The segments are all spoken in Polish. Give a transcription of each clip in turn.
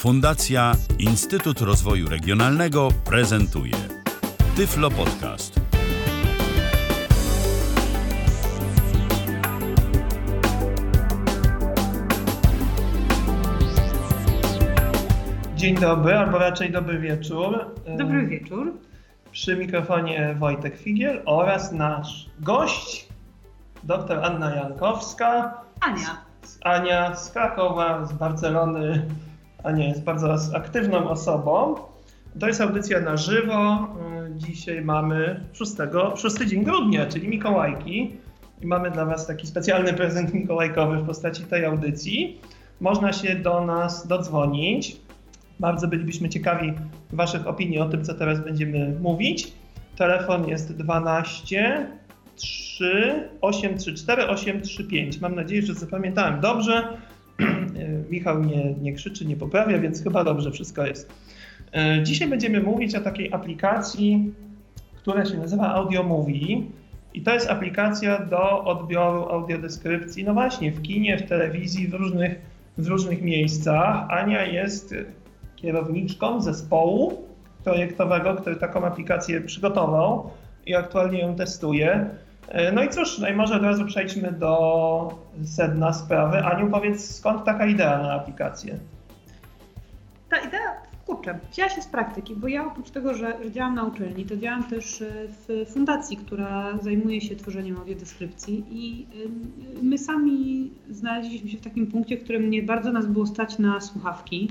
Fundacja Instytut Rozwoju Regionalnego prezentuje Tyflo Podcast. Dzień dobry, albo raczej dobry wieczór. Dobry wieczór. Przy mikrofonie Wojtek Figiel oraz nasz gość, dr Anna Jankowska. Ania. Ania z Krakowa, z Barcelony. Ania jest bardzo aktywną osobą. To jest audycja na żywo. Dzisiaj mamy 6, 6 dzień grudnia, czyli Mikołajki. I mamy dla Was taki specjalny prezent mikołajkowy w postaci tej audycji. Można się do nas dodzwonić. Bardzo bylibyśmy ciekawi Waszych opinii o tym, co teraz będziemy mówić. Telefon jest 12 3 834 835. Mam nadzieję, że zapamiętałem dobrze. Michał nie, nie krzyczy, nie poprawia, więc chyba dobrze wszystko jest. Dzisiaj będziemy mówić o takiej aplikacji, która się nazywa Audio Movie. I to jest aplikacja do odbioru audiodeskrypcji, no właśnie, w kinie, w telewizji, w różnych, w różnych miejscach. Ania jest kierowniczką zespołu projektowego, który taką aplikację przygotował i aktualnie ją testuje. No i cóż, no i może od razu przejdźmy do sedna sprawy. Aniu, powiedz, skąd taka idea na aplikację? Ta idea, kurczę, wzięła się z praktyki, bo ja oprócz tego, że, że działam na uczelni, to działam też w fundacji, która zajmuje się tworzeniem audiodeskrypcji i my sami znaleźliśmy się w takim punkcie, w którym nie bardzo nas było stać na słuchawki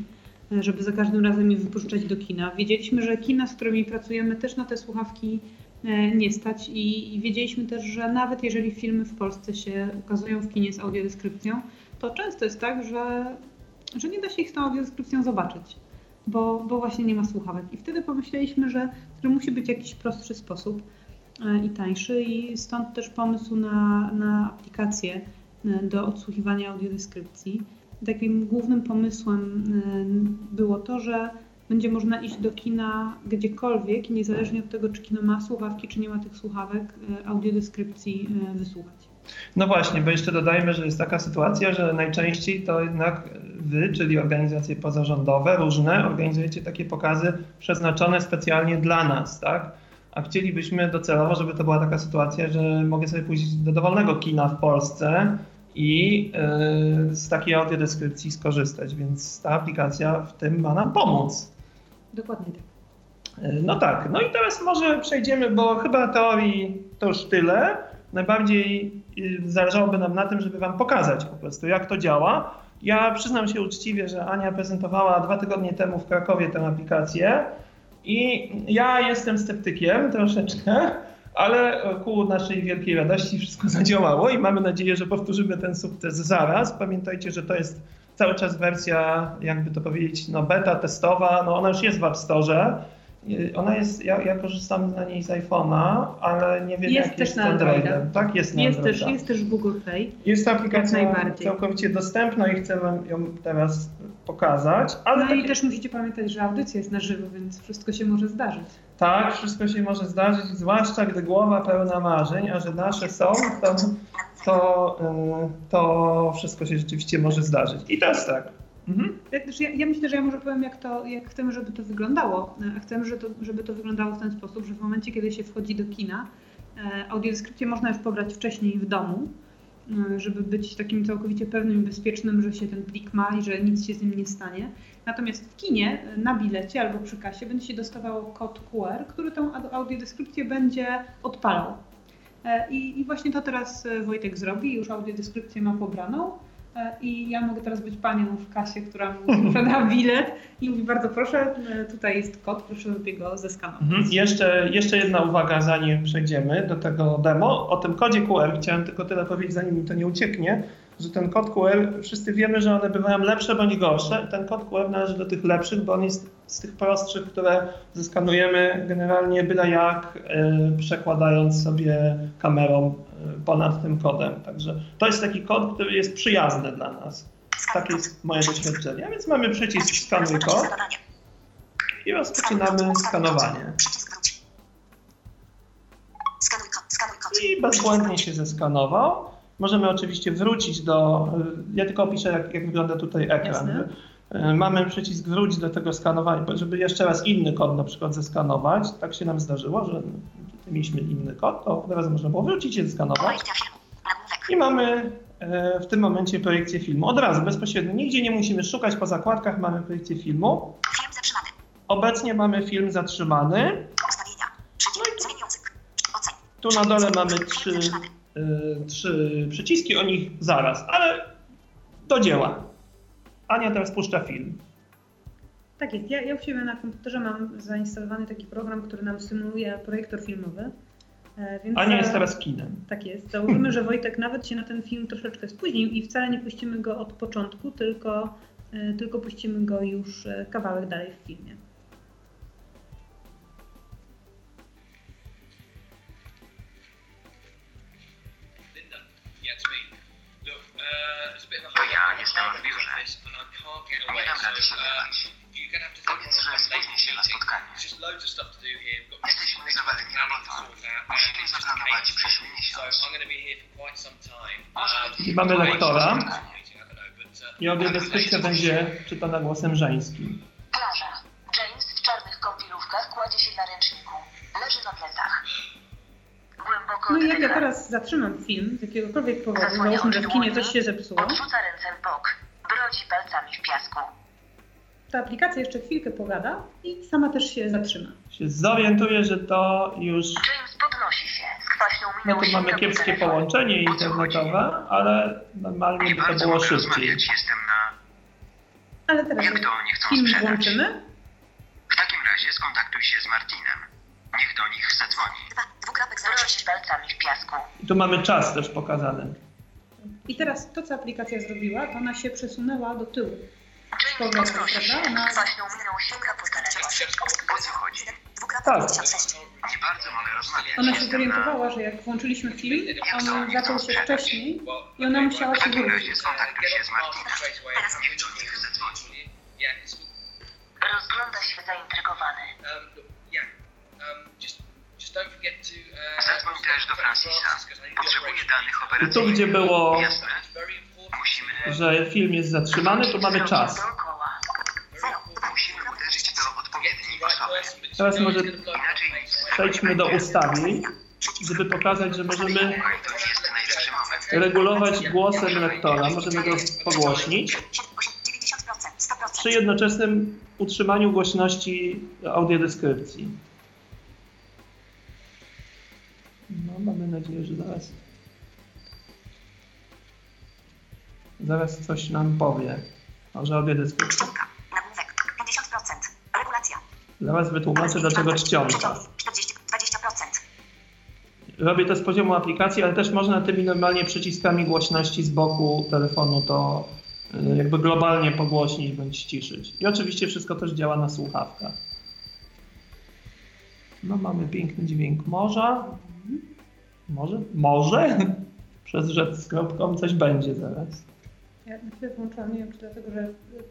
żeby za każdym razem je wypuszczać do kina. Wiedzieliśmy, że kina, z którymi pracujemy, też na te słuchawki nie stać. I, wiedzieliśmy też, że nawet jeżeli filmy w Polsce się ukazują w kinie z audiodeskrypcją, to często jest tak, że, że nie da się ich z tą audiodeskrypcją zobaczyć, bo, bo właśnie nie ma słuchawek. I wtedy pomyśleliśmy, że, że musi być jakiś prostszy sposób i tańszy. I stąd też pomysł na, na aplikację do odsłuchiwania audiodeskrypcji. Takim głównym pomysłem było to, że będzie można iść do kina gdziekolwiek niezależnie od tego, czy kino ma słuchawki, czy nie ma tych słuchawek, audiodeskrypcji wysłuchać. No właśnie, bo jeszcze dodajmy, że jest taka sytuacja, że najczęściej to jednak wy, czyli organizacje pozarządowe, różne, organizujecie takie pokazy przeznaczone specjalnie dla nas, tak? A chcielibyśmy docelowo, żeby to była taka sytuacja, że mogę sobie pójść do dowolnego kina w Polsce, i z takiej audiodeskrypcji skorzystać, więc ta aplikacja w tym ma nam pomóc. Dokładnie tak. No tak, no i teraz może przejdziemy, bo chyba teorii to już tyle. Najbardziej zależałoby nam na tym, żeby Wam pokazać po prostu, jak to działa. Ja przyznam się uczciwie, że Ania prezentowała dwa tygodnie temu w Krakowie tę aplikację i ja jestem sceptykiem troszeczkę, ale ku naszej wielkiej radości wszystko zadziałało i mamy nadzieję, że powtórzymy ten sukces zaraz. Pamiętajcie, że to jest cały czas wersja, jakby to powiedzieć, no beta testowa, no ona już jest w App Store. Ona jest, ja, ja korzystam na niej z iPhone'a, ale nie wiem jest jak też jest z na Androidem. Tak, jest na jest Androida. też, jest też w Google Play. Jest to aplikacja całkowicie dostępna i chcę Wam ją teraz pokazać. Ale No i takie- też musicie pamiętać, że audycja jest na żywo, więc wszystko się może zdarzyć. Tak, wszystko się może zdarzyć, zwłaszcza gdy głowa pełna marzeń, a że nasze są, to, to, yy, to wszystko się rzeczywiście może zdarzyć. I teraz tak. Mhm. Ja, też- ja, ja myślę, że ja może powiem, jak, to, jak chcemy, żeby to wyglądało. A chcemy, żeby to, żeby to wyglądało w ten sposób, że w momencie, kiedy się wchodzi do kina, e, audiodeskrypcję można już pobrać wcześniej w domu, e, żeby być takim całkowicie pewnym i bezpiecznym, że się ten plik ma i że nic się z nim nie stanie. Natomiast w kinie, e, na bilecie albo przy kasie będzie się dostawało kod QR, który au- audiodeskrypcję będzie odpalał. E, I, I właśnie to teraz e, Wojtek zrobi, już audiodeskrypcję ma pobraną. E, I ja mogę teraz być panią w kasie, która sprzeda bilet i mówi bardzo proszę, e, tutaj jest kod, proszę sobie go zeskanować. Mhm. Jeszcze, jeszcze jedna uwaga, zanim przejdziemy do tego demo. O tym kodzie QR chciałem tylko tyle powiedzieć, zanim mi to nie ucieknie, że ten kod QR, wszyscy wiemy, że one bywają lepsze bądź gorsze. Ten kod QR należy do tych lepszych, bo on jest z tych prostszych, które zeskanujemy generalnie byle jak, e, przekładając sobie kamerą e, ponad tym kodem. Także to jest taki kod, który jest przyjazny dla nas. Takie jest moje doświadczenie. A więc mamy przycisk skanuj kod i rozpoczynamy skanowanie. I bezbłędnie się zeskanował. Możemy oczywiście wrócić do. Ja tylko opiszę, jak, jak wygląda tutaj ekran. Jasne. E, mamy przycisk wróć do tego skanowania, żeby jeszcze raz inny kod na przykład zeskanować. Tak się nam zdarzyło, że mieliśmy inny kod, to teraz można było wrócić i zeskanować. I mamy e, w tym momencie projekcję filmu. Od razu, bezpośrednio. Nigdzie nie musimy szukać po zakładkach, mamy projekcję filmu. Film zatrzymany. Obecnie mamy film zatrzymany. Ustawienia. Przycisk. Zmień język. Oceń. Tu na dole mamy trzy, y, trzy przyciski, o nich zaraz, ale do dzieła. Ania teraz puszcza film. Tak jest. Ja, ja u siebie na komputerze mam zainstalowany taki program, który nam symuluje projektor filmowy. E, Więc Ania jest teraz kinem. Tak jest. Założymy, że Wojtek nawet się na ten film troszeczkę spóźnił i wcale nie puścimy go od początku, tylko, e, tylko puścimy go już e, kawałek dalej w filmie. To ja jestem w to biurze. this and I can't get Nie dam rady się So, uh, wyrwać. you're gonna have to take Powiedz, że spóźnię się na meeting. spotkanie. There's just loads of stuff to do here. We've got Jesteśmy zawaleni robotą. sort out, Musimy and it's just zaplanować przyszły So miesiąc. I'm going to be here for quite some time. Może Um, I mamy lektora. I uh, I audiodeskrypcja będzie czytana głosem żeńskim. Plaża. James w czarnych kąpielówkach kładzie się na ręczniku. Leży na plecach. No i jak ja teraz zatrzymam film z jakiegokolwiek powodu, załóżmy, że w kinie coś się zepsuło, Odrzuca ręce w bok. Brodzi palcami w piasku. ta aplikacja jeszcze chwilkę pogada i sama też się zatrzyma. Się zorientuję, że to już... James podnosi się. Z kwaśną No miną sięga mamy kiepskie telefon. połączenie internetowe, ale normalnie Nie by to było szybciej. rozmawiać, jestem na... Ale teraz Jak jak to nie chcą film sprzedać? włączymy, W takim razie skontaktuj się z Martinem. Niech do nich zadzwoni. Dwa, Brodzi palcami w piasku. I tu mamy czas też pokazany. i teraz to, co aplikacja zrobiła, to ona się przesunęła do tyłu. Powrotem, podnosi się. prawda? Ona- Z kwaśną miną sięga po telefon. O co chodzi? Dwukropek Tak. 56. Nie bardzo mogę rozmawiać. Ona się zorientowała, że jak włączyliśmy film, on zaczął się wcześniej i ona musiała się wrócić. Teraz zadzwoni. Yeah, it's Rozgląda się zaintrygowany. Um, yeah. Um, just, to. Uh, Zadzwoń też do Francisa. Potrzebuję danych I tu, operacyjnych. gdzie było. Musimy... że film jest zatrzymany, tu mamy czas. Musimy uderzyć do odpowiedniej osoby. Teraz może Inaczej Przejdźmy do ustawień, żeby pokazać, że możemy To regulować głosem lektora. Możemy go pogłośnić 90%, 100%. przy jednoczesnym utrzymaniu głośności audiodeskrypcji. No, mamy nadzieję, że zaraz zaraz coś nam powie. Może audiodeskrypcja. Czcionka. Nagłówek. 50%. Regulacja. Zaraz wytłumaczę, dlaczego czcionka. Przeciąg. 40, 20%. Robię to z poziomu aplikacji, ale też można tymi normalnie przyciskami głośności z boku telefonu to y, jakby globalnie pogłośnić bądź ściszyć. I oczywiście wszystko też działa na słuchawkach. No mamy piękny dźwięk morza. Może? Może? Przez rzecz z kropką coś będzie zaraz. Ja na chwilę włączyłam, nie wiem czy dlatego, że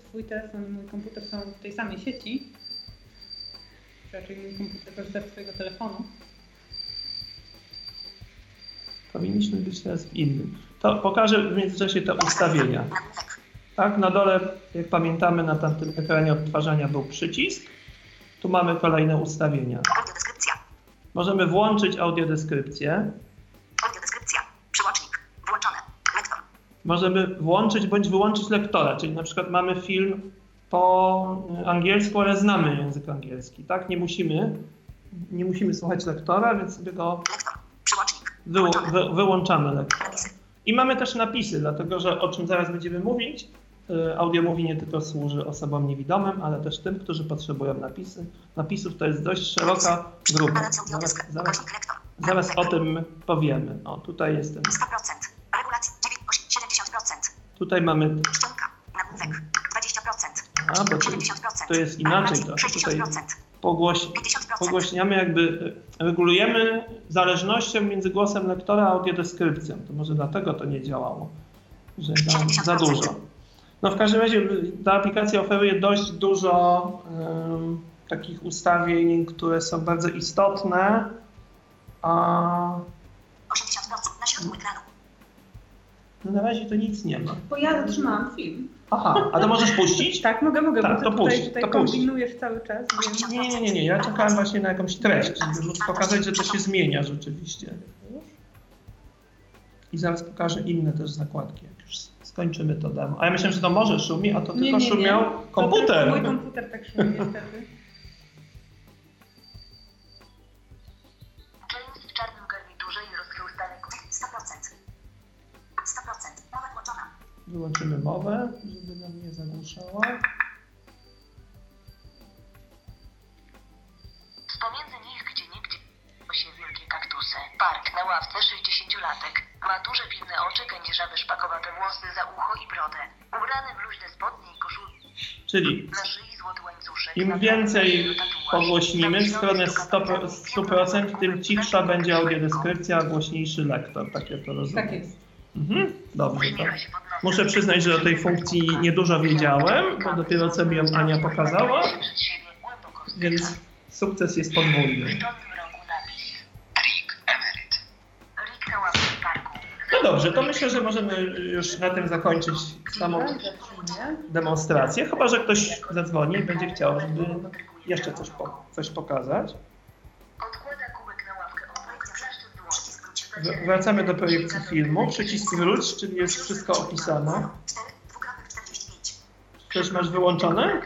twój telefon i mój komputer są w tej samej sieci. Czy raczej mój komputer korzysta z twojego telefonu. Powinniśmy być teraz w innym. To pokażę w międzyczasie te ustawienia. Tak, na dole, jak pamiętamy, na tamtym ekranie odtwarzania był przycisk. Tu mamy kolejne ustawienia. Audiodeskrypcja. Możemy włączyć audiodeskrypcję. Audiodeskrypcja. Przyłącznik. Włączone. Lektor. Możemy włączyć bądź wyłączyć lektora, czyli na przykład mamy film po angielsku, ale znamy język angielski, tak? Nie musimy, nie musimy słuchać lektora, więc sobie go wy, wy, wyłączamy lektor. I mamy też napisy, dlatego że o czym zaraz będziemy mówić, y, audio mówi nie tylko służy osobom niewidomym, ale też tym, którzy potrzebują napisy. Napisów to jest dość szeroka grupa. Zaraz, zaraz, zaraz o tym powiemy. O, tutaj jestem. 100%. Regulacja. 70%. Tutaj mamy Czcionka. Nagłówek. 20%. A, bo to, 70%. to jest inaczej Regulacja. trochę. Tutaj 60%. pogłoś, 50%. pogłośniamy jakby, e, regulujemy zależnością między głosem lektora a audiodeskrypcją. To może dlatego to nie działało, że za, za dużo. No w każdym razie ta aplikacja oferuje dość dużo em, takich ustawień, które są bardzo istotne, a 80% na środku ekranu. No na razie to nic nie ma. Bo ja zatrzymałam film. Aha, a to możesz puścić? Tak, mogę, mogę, Tak, bo to tutaj, puść, tutaj to puść. kombinujesz cały czas, więc... Nie, nie, nie, nie. Ja czekałem właśnie na jakąś treść, żeby móc pokazać, że to się zmienia rzeczywiście. I zaraz pokażę inne też zakładki, jak już skończymy to demo. A ja myślałem, że to może szumi, a to Nie, tylko nie, nie. szumiał To tylko komputer. Mój komputer tak szumi niestety. Wyłączymy mowę, żeby nam nie zagłuszała. Pomiędzy nich gdzie niegdzie się wielkie kaktusy. Park na ławce 60-latek. Ma duże pilne oczy, kędzierzawe szpakowate włosy za ucho i brodę. Ubrany w luźne spodnie i koszulki. Czyli Na szyi złoty łańcuszek. im więcej pogłośnimy w stronę Zawieszony 100%, 100% tym cichsza będzie audiodeskrypcja, a głośniejszy lektor. Tak ja to rozumiem. Tak jest. Mhm, dobrze. Nosem. Muszę przyznać, że o tej funkcji niedużo wiedziałem, bo dopiero co mi ją Ania pokazała, więc sukces jest podwójny. No dobrze, to myślę, że możemy już na tym zakończyć samą demonstrację, chyba że ktoś zadzwoni i będzie chciał, żeby jeszcze coś, po, coś pokazać. Wracamy do projekcji filmu. Przycisk wróć, czyli jest wszystko opisane. 4, dwukropek 45. Coś masz wyłączone?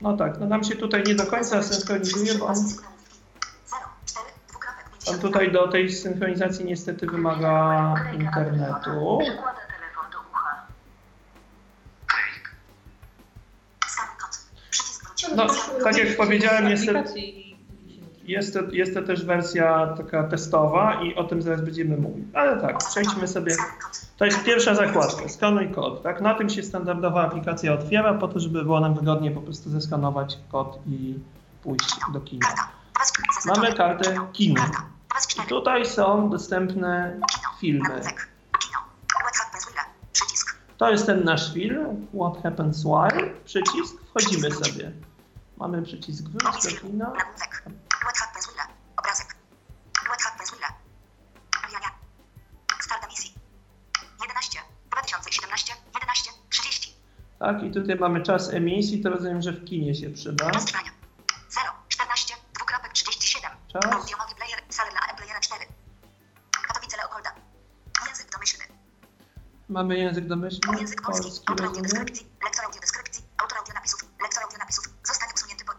No tak, no nam się tutaj nie do końca synchronizuje, bo on, 0, 4, dwukropek on 50. tutaj do tej synchronizacji niestety wymaga internetu. No, tak jak powiedziałem, niestety jest to, jest to też wersja taka testowa i o tym zaraz będziemy mówić. Ale tak, przejdźmy sobie. To jest pierwsza zakładka, skanuj kod. Tak? Na tym się standardowa aplikacja otwiera, po to, żeby było nam wygodnie po prostu zeskanować kod i pójść do kina. Mamy kartę kino. I 4. tutaj są dostępne filmy. To jest ten nasz film, What Happens While, przycisk, wchodzimy sobie. Mamy przycisk wróć do kina. Tak, i tutaj mamy czas emisji, to rozumiem, że w kinie się przyda. Czas trwania. 0. 14. Dwukropek 37. Czas. Audio modi player. Sale dla M-Playera 4. Katowice Leopolda. Język domyślny. Mamy język domyślny, Język polski. polski, Autor audiodeskrypcji. Lektor audiodeskrypcji. Autor audionapisów. Lektor audionapisów. Zostanie usunięty po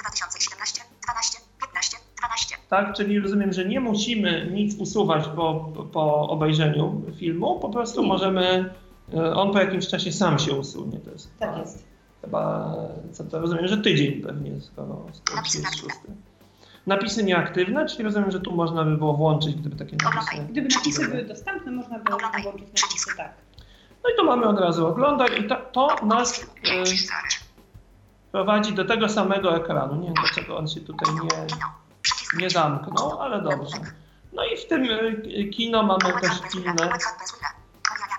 2017. 12. 15. 12. Tak, czyli rozumiem, że nie musimy nic usuwać po, po obejrzeniu filmu, po prostu możemy, on po jakimś czasie sam się usunie. To jest Tak chyba- jest. Chyba, co to rozumiem, że tydzień pewnie, skoro, skoro Napisy szósty. Napisy nieaktywne, czyli rozumiem, że tu można by było włączyć, gdyby takie napisy... Oglądaj. Gdyby napisy były dostępne, można by Oglądaj. włączyć napisy tak. No i tu mamy od razu oglądaj i ta, to nas e, prowadzi do tego samego ekranu. Nie wiem dlaczego on się tutaj nie, Kino. Przycisk nie zamknął, ale dobrze. No i w tym e, kino mamy też inne, What happens with Ujaria.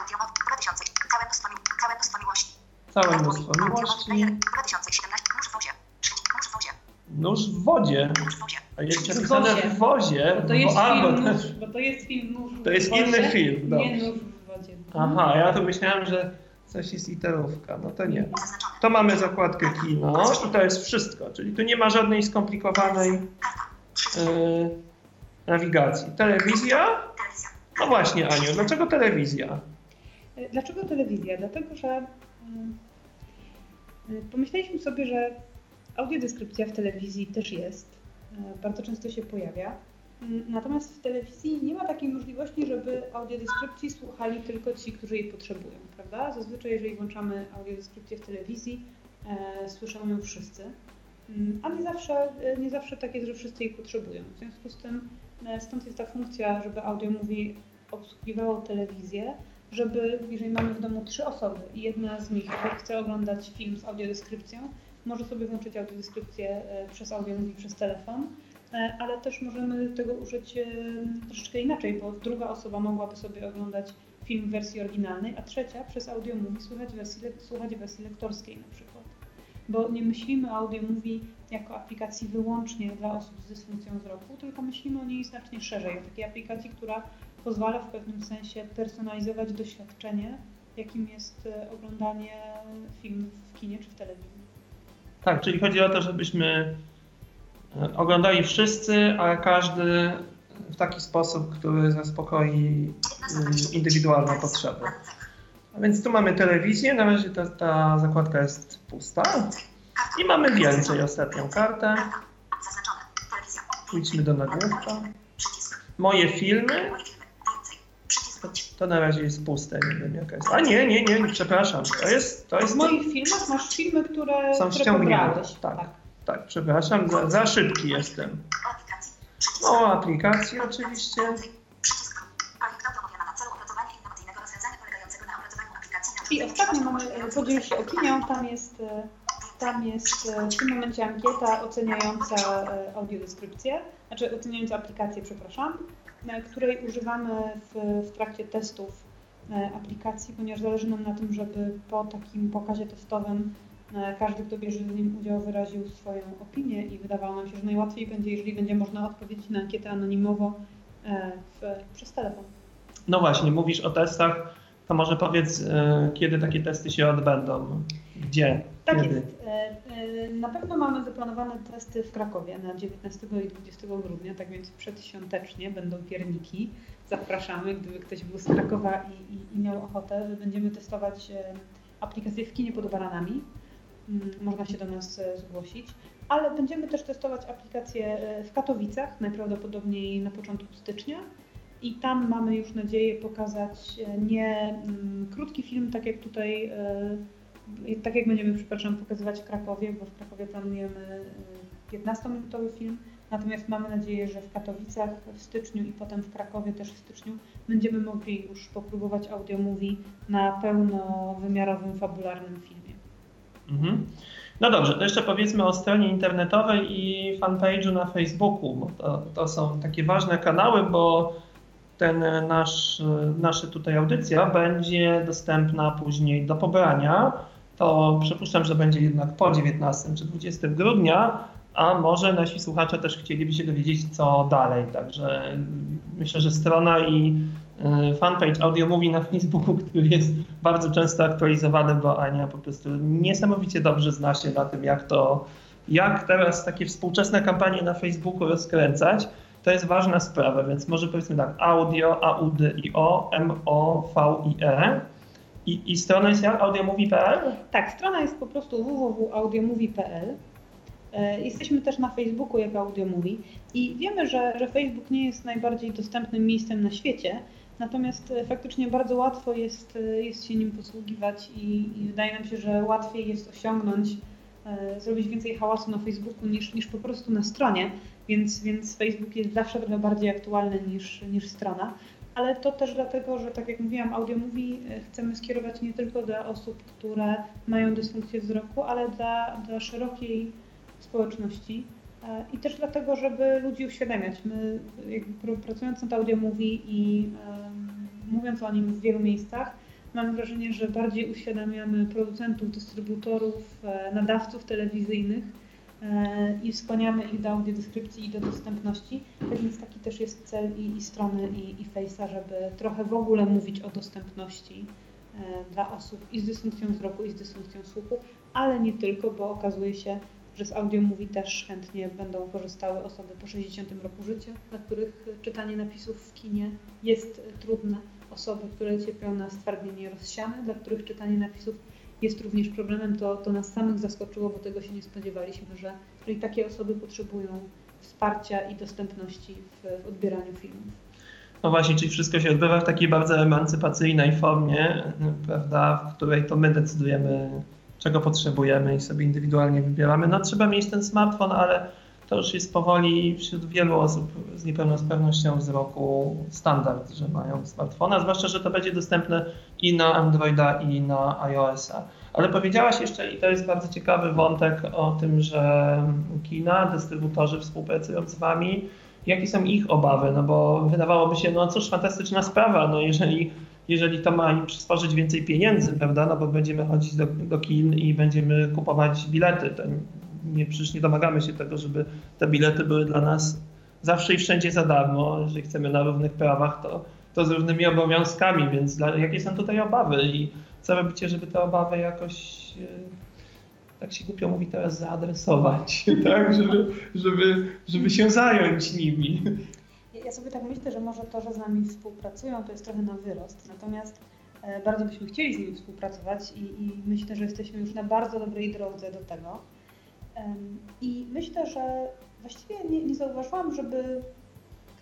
Audio mod. 2000. Całe mnóstwo, mi- całe mnóstwo miłości. Całe mnóstwo miłości. 2017. Nóż w w w wodzie. W. A jest W napisane w wozie, Bo to jest film, nóż, bo to jest film nóż to jest w wodzie, inny film. Nie Dobrze. nóż w wodzie. Aha, ja to myślałem, że coś jest literówka. No to nie. To mamy zakładkę kino i to jest wszystko, czyli tu nie ma żadnej skomplikowanej e, nawigacji. Telewizja? No właśnie, Aniu, dlaczego telewizja? E, Dlaczego telewizja? Dlatego, że pomyśleliśmy sobie, że audiodeskrypcja w telewizji też jest. e, Bardzo często się pojawia. Mm, Natomiast w telewizji nie ma takiej możliwości, żeby audiodeskrypcji słuchali tylko ci, którzy jej potrzebują, prawda? Zazwyczaj, jeżeli włączamy audiodeskrypcję w telewizji, e, słyszą ją wszyscy. Mm, A nie zawsze, e, nie zawsze tak jest, że wszyscy jej potrzebują. W związku z tym e, stąd jest ta funkcja, żeby audio mówi obsługiwało telewizję, żeby, jeżeli mamy w domu trzy osoby i jedna z nich chce oglądać film z audiodeskrypcją, może sobie włączyć audiodeskrypcję e, przez audio mówi przez telefon, e, ale też możemy tego użyć e, troszeczkę inaczej, bo druga osoba mogłaby sobie oglądać film w wersji oryginalnej, a trzecia przez audio mówi słuchać wersji, słuchać wersji lektorskiej na przykład. Bo nie myślimy o audio mówi jako aplikacji wyłącznie dla osób z dysfunkcją wzroku, tylko myślimy o niej znacznie szerzej, o takiej aplikacji, która pozwala w pewnym sensie personalizować doświadczenie jakim jest e, oglądanie filmów w kinie czy w telewizji. Tak, czyli chodzi o to, żebyśmy e, oglądali wszyscy, ale każdy w taki sposób, który zaspokoi y, indywidualne potrzeby. A więc tu mamy telewizję, na razie ta, ta zakładka jest pusta. I mamy więcej, ostatnią kartę. Pójdźmy do nagłówka. Moje filmy. To, na razie jest puste, nie wiem jaka jest. A nie, nie, nie, przepraszam. To jest, to jest W moich filmach masz filmy, które, Są które ściągnięte, pobrałeś. tak. Tak, przepraszam, za, za szybki jestem. O, aplikacji oczywiście. I ostatnio mamy, podzielił się opinią, tam jest, e, tam jest e, w tym momencie ankieta oceniająca e, audiodeskrypcję, znaczy oceniająca aplikację, przepraszam, e, której używamy w, w trakcie testów e, aplikacji, ponieważ zależy nam na tym, żeby po takim pokazie testowym e, każdy, kto bierze w nim udział, wyraził swoją opinię i wydawało nam się, że najłatwiej będzie, jeżeli będzie można odpowiedzieć na ankietę anonimowo e, w, przez telefon. No właśnie, mówisz o testach, to może powiedz, e, kiedy takie testy się odbędą? Gdzie? Tak kiedy? jest. E, e, Na pewno mamy zaplanowane testy w Krakowie na 19 i 20 grudnia, tak więc przedświątecznie będą pierniki. Zapraszamy, gdyby ktoś był z Krakowa i, i, i miał ochotę. Będziemy testować e, aplikację w kinie pod baranami. Mm, Można się do nas zgłosić. Ale będziemy też testować aplikację w Katowicach, najprawdopodobniej na początku stycznia. I tam mamy już nadzieję pokazać nie mm, krótki film, tak jak tutaj i tak jak będziemy, przepraszam, pokazywać w Krakowie, bo w Krakowie planujemy y, 15-minutowy film, natomiast mamy nadzieję, że w Katowicach w styczniu i potem w Krakowie też w styczniu będziemy mogli już popróbować audio movie na pełnowymiarowym, fabularnym filmie. Mhm. No dobrze, to jeszcze powiedzmy o stronie internetowej i fanpage'u na Facebooku, bo to, to są takie ważne kanały, bo ten nasz, nasza tutaj audycja będzie dostępna później do pobrania. To przypuszczam, że będzie jednak po 19 czy 20 grudnia, a może nasi słuchacze też chcieliby się dowiedzieć, co dalej. Także myślę, że strona i y, fanpage Audio Movie na Facebooku, który jest bardzo często aktualizowany, bo Ania po prostu niesamowicie dobrze zna się na tym, jak to, jak teraz takie współczesne kampanie na Facebooku rozkręcać. To jest ważna sprawa, więc może powiedzmy tak, audio, a u d i o, m o v i e. I, I strona jest jak? audiomovie.pl? Tak, strona jest po prostu www.audiomovie.pl. E, Jesteśmy też na Facebooku jako Audiomovie i wiemy, że, że Facebook nie jest najbardziej dostępnym miejscem na świecie, natomiast e, faktycznie bardzo łatwo jest, e, jest się nim posługiwać i, i wydaje nam się, że łatwiej jest osiągnąć, zrobić więcej hałasu na Facebooku niż, niż po prostu na stronie, więc, więc Facebook jest zawsze trochę bardziej aktualny niż, niż strona. Ale to też dlatego, że tak jak mówiłam, Audio Movie e, chcemy skierować nie tylko dla osób, które mają dysfunkcję wzroku, ale dla, dla szerokiej społeczności. E, I też dlatego, żeby ludzi uświadamiać. My jakby pr- pracując nad Audio Movie i em, mówiąc o nim w wielu miejscach, mam wrażenie, że bardziej uświadamiamy producentów, dystrybutorów, e, nadawców telewizyjnych i skłaniamy ich do audiodeskrypcji i do dostępności. Tak więc taki też jest cel i, i strony i, i Face'a, żeby trochę w ogóle mówić o dostępności e, dla osób i z dysfunkcją wzroku, i z dysfunkcją słuchu, ale nie tylko, bo okazuje się, że z audio mówi też chętnie będą korzystały osoby po 60 roku życia, dla których czytanie napisów w kinie jest trudne. Osoby, które cierpią na stwardnienie rozsiane, dla których czytanie napisów jest również problemem, to, to nas samych zaskoczyło, bo tego się nie spodziewaliśmy, że jeżeli takie osoby potrzebują wsparcia i dostępności w, w odbieraniu filmów. No właśnie, czyli wszystko się odbywa w takiej bardzo emancypacyjnej formie, prawda, w której to my decydujemy, czego potrzebujemy i sobie indywidualnie wybieramy. No trzeba mieć ten smartfon, ale to już jest powoli wśród wielu osób z niepełnosprawnością wzroku standard, że mają smartfona, zwłaszcza, że to będzie dostępne i na Androida, i na iOS-a. Ale powiedziałaś jeszcze, i to jest bardzo ciekawy wątek o tym, że kina, dystrybutorzy współpracują z Wami. Jakie są ich obawy? No bo wydawałoby się, no cóż, fantastyczna sprawa, no jeżeli, jeżeli to ma im przysporzyć więcej pieniędzy, prawda, no bo będziemy chodzić do, do kin i będziemy kupować bilety, to nie, przecież nie domagamy się tego, żeby te bilety były dla nas zawsze i wszędzie za darmo. Jeżeli chcemy na równych prawach, to, to z różnymi obowiązkami, więc dla, jakie są tutaj obawy i co robicie, żeby te obawy jakoś, e, tak się głupio mówi teraz, zaadresować, tak, żeby, żeby, żeby się zająć nimi. Ja sobie tak myślę, że może to, że z nami współpracują, to jest trochę na wyrost. Natomiast e, bardzo byśmy chcieli z nimi współpracować i, i myślę, że jesteśmy już na bardzo dobrej drodze do tego. I myślę, że właściwie nie, nie zauważyłam, żeby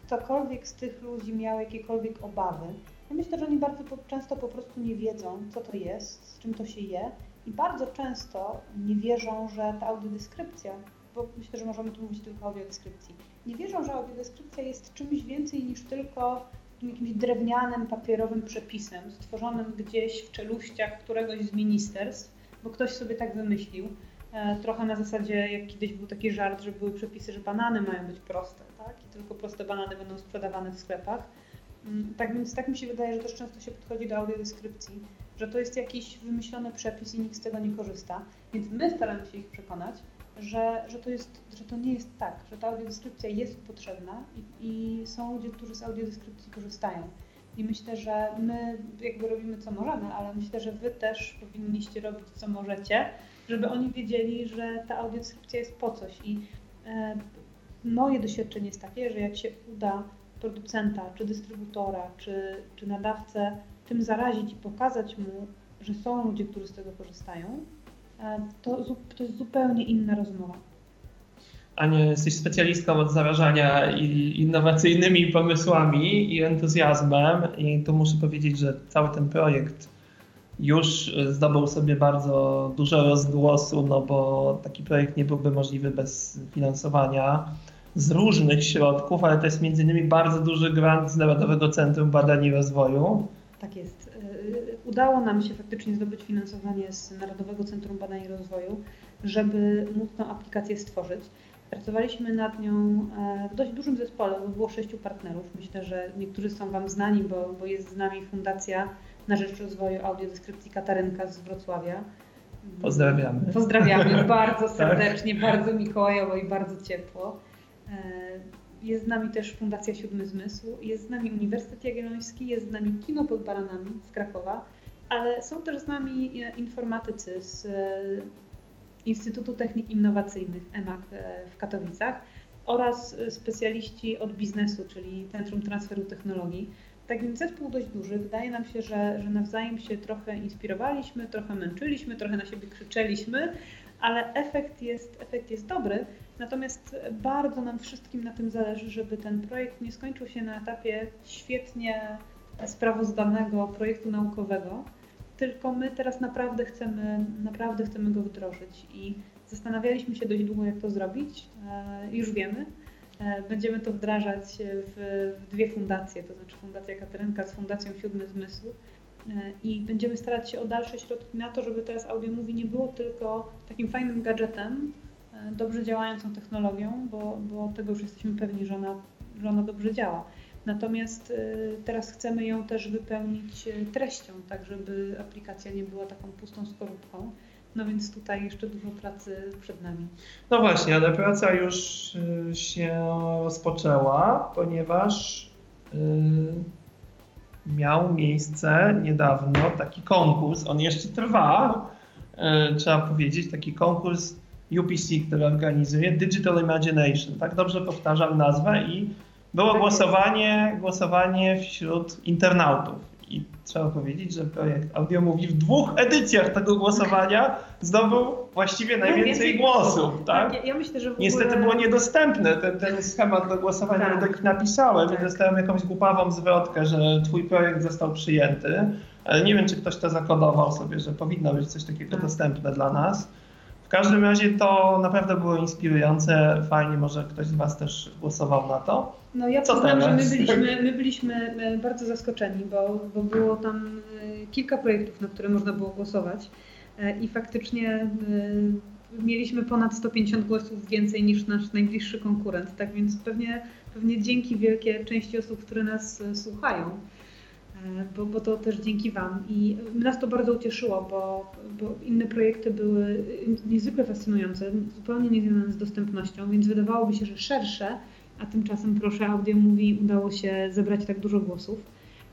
ktokolwiek z tych ludzi miał jakiekolwiek obawy. Ja myślę, że oni bardzo po, często po prostu nie wiedzą, co to jest, z czym to się je i bardzo często nie wierzą, że ta audiodeskrypcja, bo myślę, że możemy tu mówić tylko o audiodeskrypcji, nie wierzą, że audiodeskrypcja jest czymś więcej niż tylko jakimś drewnianym, papierowym przepisem stworzonym gdzieś w czeluściach któregoś z ministerstw, bo ktoś sobie tak wymyślił. E, Trochę na zasadzie, jak kiedyś był taki żart, że były przepisy, że banany mają być proste, tak? I tylko proste banany będą sprzedawane w sklepach. Mm, Tak więc tak mi się wydaje, że też często się podchodzi do audiodeskrypcji, że to jest jakiś wymyślony przepis i nikt z tego nie korzysta. Więc my staramy się ich przekonać, że, że, to, jest, że to nie jest tak, że ta audiodeskrypcja jest potrzebna i, i są ludzie, którzy z audiodeskrypcji korzystają. I myślę, że my jakby robimy co możemy, ale myślę, że wy też powinniście robić co możecie, żeby oni wiedzieli, że ta audiodeskrypcja jest po coś. I e, moje doświadczenie jest takie, że jak się uda producenta, czy dystrybutora, czy, czy nadawcę tym zarazić i pokazać mu, że są ludzie, którzy z tego korzystają, e, to, to jest zupełnie inna rozmowa. Ania, jesteś specjalistką od zarażania i innowacyjnymi pomysłami i entuzjazmem i tu muszę powiedzieć, że cały ten projekt już zdobył sobie bardzo dużo rozgłosu, no bo taki projekt nie byłby możliwy bez finansowania z różnych środków, ale to jest między innymi bardzo duży grant z Narodowego Centrum Badań i Rozwoju. Tak jest. Y, Udało nam się faktycznie zdobyć finansowanie z Narodowego Centrum Badań i Rozwoju, żeby móc tę aplikację stworzyć. Pracowaliśmy nad nią e, w dość dużym zespole, bo było sześciu partnerów. Myślę, że niektórzy są Wam znani, bo, bo jest z nami Fundacja na Rzecz Rozwoju Audiodeskrypcji Katarynka z Wrocławia. Pozdrawiamy. Pozdrawiamy bardzo serdecznie, bardzo mikołajowo i bardzo ciepło. E, Jest z nami też Fundacja Siódmy Zmysł, jest z nami Uniwersytet Jagielloński, jest z nami Kino pod Baranami z Krakowa, ale są też z nami e, informatycy z Instytutu Technik Innowacyjnych EMAK e, w Katowicach oraz e, specjaliści od biznesu, czyli Centrum Transferu Technologii. Tak więc zespół dość duży. Wydaje nam się, że, że nawzajem się trochę inspirowaliśmy, trochę męczyliśmy, trochę na siebie krzyczeliśmy, ale efekt jest, efekt jest dobry. Natomiast bardzo nam wszystkim na tym zależy, żeby ten projekt nie skończył się na etapie świetnie sprawozdanego projektu naukowego, tylko my teraz naprawdę chcemy, naprawdę chcemy go wdrożyć i zastanawialiśmy się dość długo, jak to zrobić. E, Już wiemy. E, Będziemy to wdrażać w, dwie fundacje, to znaczy Fundacja Katarynka z Fundacją Siódmy Zmysł. E, I będziemy starać się o dalsze środki na to, żeby teraz Audio Movie nie było tylko takim fajnym gadżetem, dobrze działającą technologią, bo, bo tego już jesteśmy pewni, że ona, że ona dobrze działa. Natomiast e, teraz chcemy ją też wypełnić e, treścią, tak żeby aplikacja nie była taką pustą skorupką. No więc tutaj jeszcze dużo pracy przed nami. No właśnie, ale praca już y, się rozpoczęła, ponieważ y, miał miejsce niedawno taki konkurs, on jeszcze trwa, y, trzeba powiedzieć, taki konkurs UPC, który organizuje Digital Imagination, tak dobrze powtarzam nazwę i było Tak głosowanie, głosowanie wśród internautów. I trzeba powiedzieć, że projekt Audio Mówi w dwóch edycjach tego głosowania zdobył właściwie najwięcej Najwięcej głosów. Tak? Ja, ja myślę, że w Niestety ogóle... było niedostępne. Ten, ten schemat do głosowania Tak. tak. napisałem Tak. i dostałem jakąś głupawą zwrotkę, że twój projekt został przyjęty. Ale nie wiem, czy ktoś to zakodował sobie, że powinno być coś takiego Tak. dostępne dla nas. W każdym razie to naprawdę było inspirujące. Fajnie, może ktoś z Was też głosował na to. No ja Co przyznam, że my byliśmy, my byliśmy bardzo zaskoczeni, bo, bo było tam e, kilka projektów, na które można było głosować E, i faktycznie e, mieliśmy ponad 150 głosów więcej niż nasz najbliższy konkurent, tak więc pewnie, pewnie dzięki wielkie części osób, które nas słuchają, bo, bo to też dzięki Wam. I nas to bardzo ucieszyło, bo, bo inne projekty były niezwykle fascynujące, zupełnie niezwiązane z dostępnością, więc wydawałoby się, że szersze, a tymczasem proszę Audio Mówi udało się zebrać tak dużo głosów.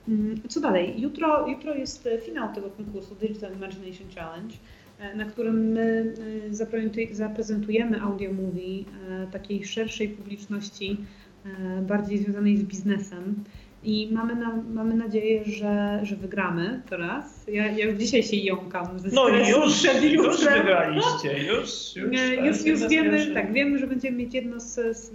Mm, co dalej? Jutro, jutro jest finał tego konkursu Digital Imagination Challenge, na którym my zaprezentujemy audio movie takiej szerszej publiczności, bardziej związanej z biznesem. I mamy, na, mamy nadzieję, że, że wygramy teraz. Ja, ja już dzisiaj się jąkam ze No już, już wygraliście, już, już, tak, już, już wiemy, tak, wiemy, że będziemy mieć jedno z, z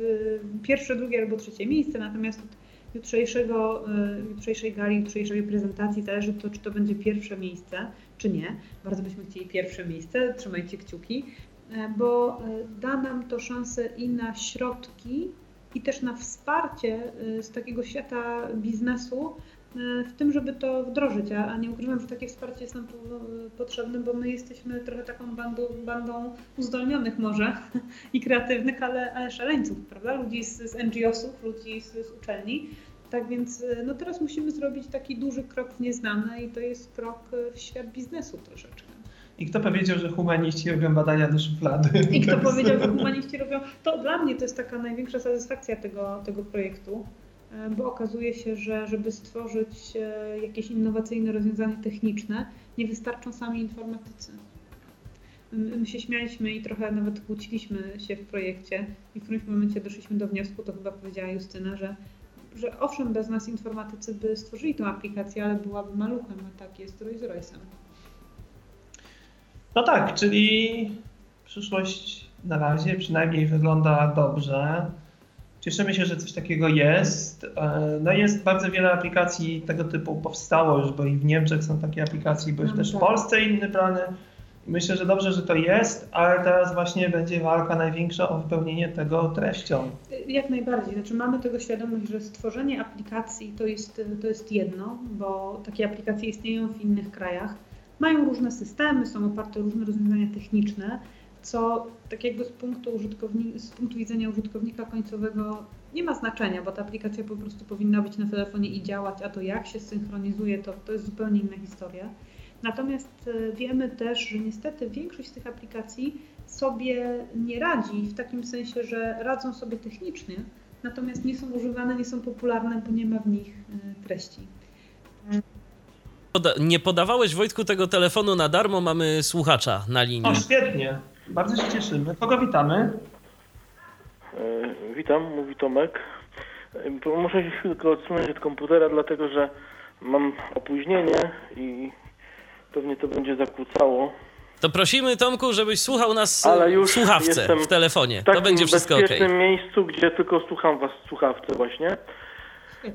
pierwsze, drugie albo trzecie miejsce, natomiast od jutrzejszego, y, jutrzejszej gali, jutrzejszej prezentacji zależy to, czy to będzie pierwsze miejsce, czy nie. Bardzo byśmy chcieli pierwsze miejsce, trzymajcie kciuki, e, bo e, da nam to szansę i na środki, i też na wsparcie y, z takiego świata biznesu y, w tym, żeby to wdrożyć, a nie ukrywam, że takie wsparcie jest nam po- potrzebne, bo my jesteśmy trochę taką bandą, bandą uzdolnionych może i kreatywnych, ale, ale szaleńców, prawda? Ludzi z, z NGO-sów, ludzi z, z uczelni. Tak więc y, no teraz musimy zrobić taki duży krok w nieznane i to jest krok w świat biznesu troszeczkę. I kto powiedział, że humaniści robią badania do szuflady? I kto powiedział, że humaniści robią, to dla mnie to jest taka największa satysfakcja tego, tego projektu, e, bo okazuje się, że żeby stworzyć e, jakieś innowacyjne rozwiązania techniczne, nie wystarczą sami informatycy. My się śmialiśmy i trochę nawet kłóciliśmy się w projekcie i w którymś momencie doszliśmy do wniosku, to chyba powiedziała Justyna, że, że owszem, bez nas informatycy by stworzyli tą aplikację, ale byłaby maluchem, a tak jest Rolls Royce'em. No tak, czyli przyszłość na razie przynajmniej wygląda dobrze. Cieszymy się, że coś takiego jest. E, No jest bardzo wiele aplikacji tego typu powstało już, bo i w Niemczech są takie aplikacje, bo już No też w tak. Polsce inne plany. Myślę, że dobrze, że to jest, ale teraz właśnie będzie walka największa o wypełnienie tego treścią. Jak najbardziej. Znaczy mamy tego świadomość, że stworzenie aplikacji to jest, to jest jedno, bo takie aplikacje istnieją w innych krajach. Mają różne systemy, są oparte o różne rozwiązania techniczne, co tak jakby z punktu, z punktu widzenia użytkownika końcowego nie ma znaczenia, bo ta aplikacja po prostu powinna być na telefonie i działać, a to jak się synchronizuje, to, to jest zupełnie inna historia. Natomiast e, wiemy też, że niestety większość z tych aplikacji sobie nie radzi w takim sensie, że radzą sobie technicznie, natomiast nie są używane, nie są popularne, bo nie ma w nich e, treści. Poda- nie podawałeś Wojtku tego telefonu na darmo, mamy słuchacza na linii. O, świetnie. Bardzo się cieszymy. Kogo witamy? E, Witam, mówi Tomek. E, Muszę się chwilkę odsunąć od komputera, dlatego że mam opóźnienie i pewnie to będzie zakłócało. To prosimy Tomku, żebyś słuchał nas Ale w słuchawce w telefonie. W To będzie wszystko ok. bezpiecznym miejscu, gdzie tylko słucham was w słuchawce właśnie.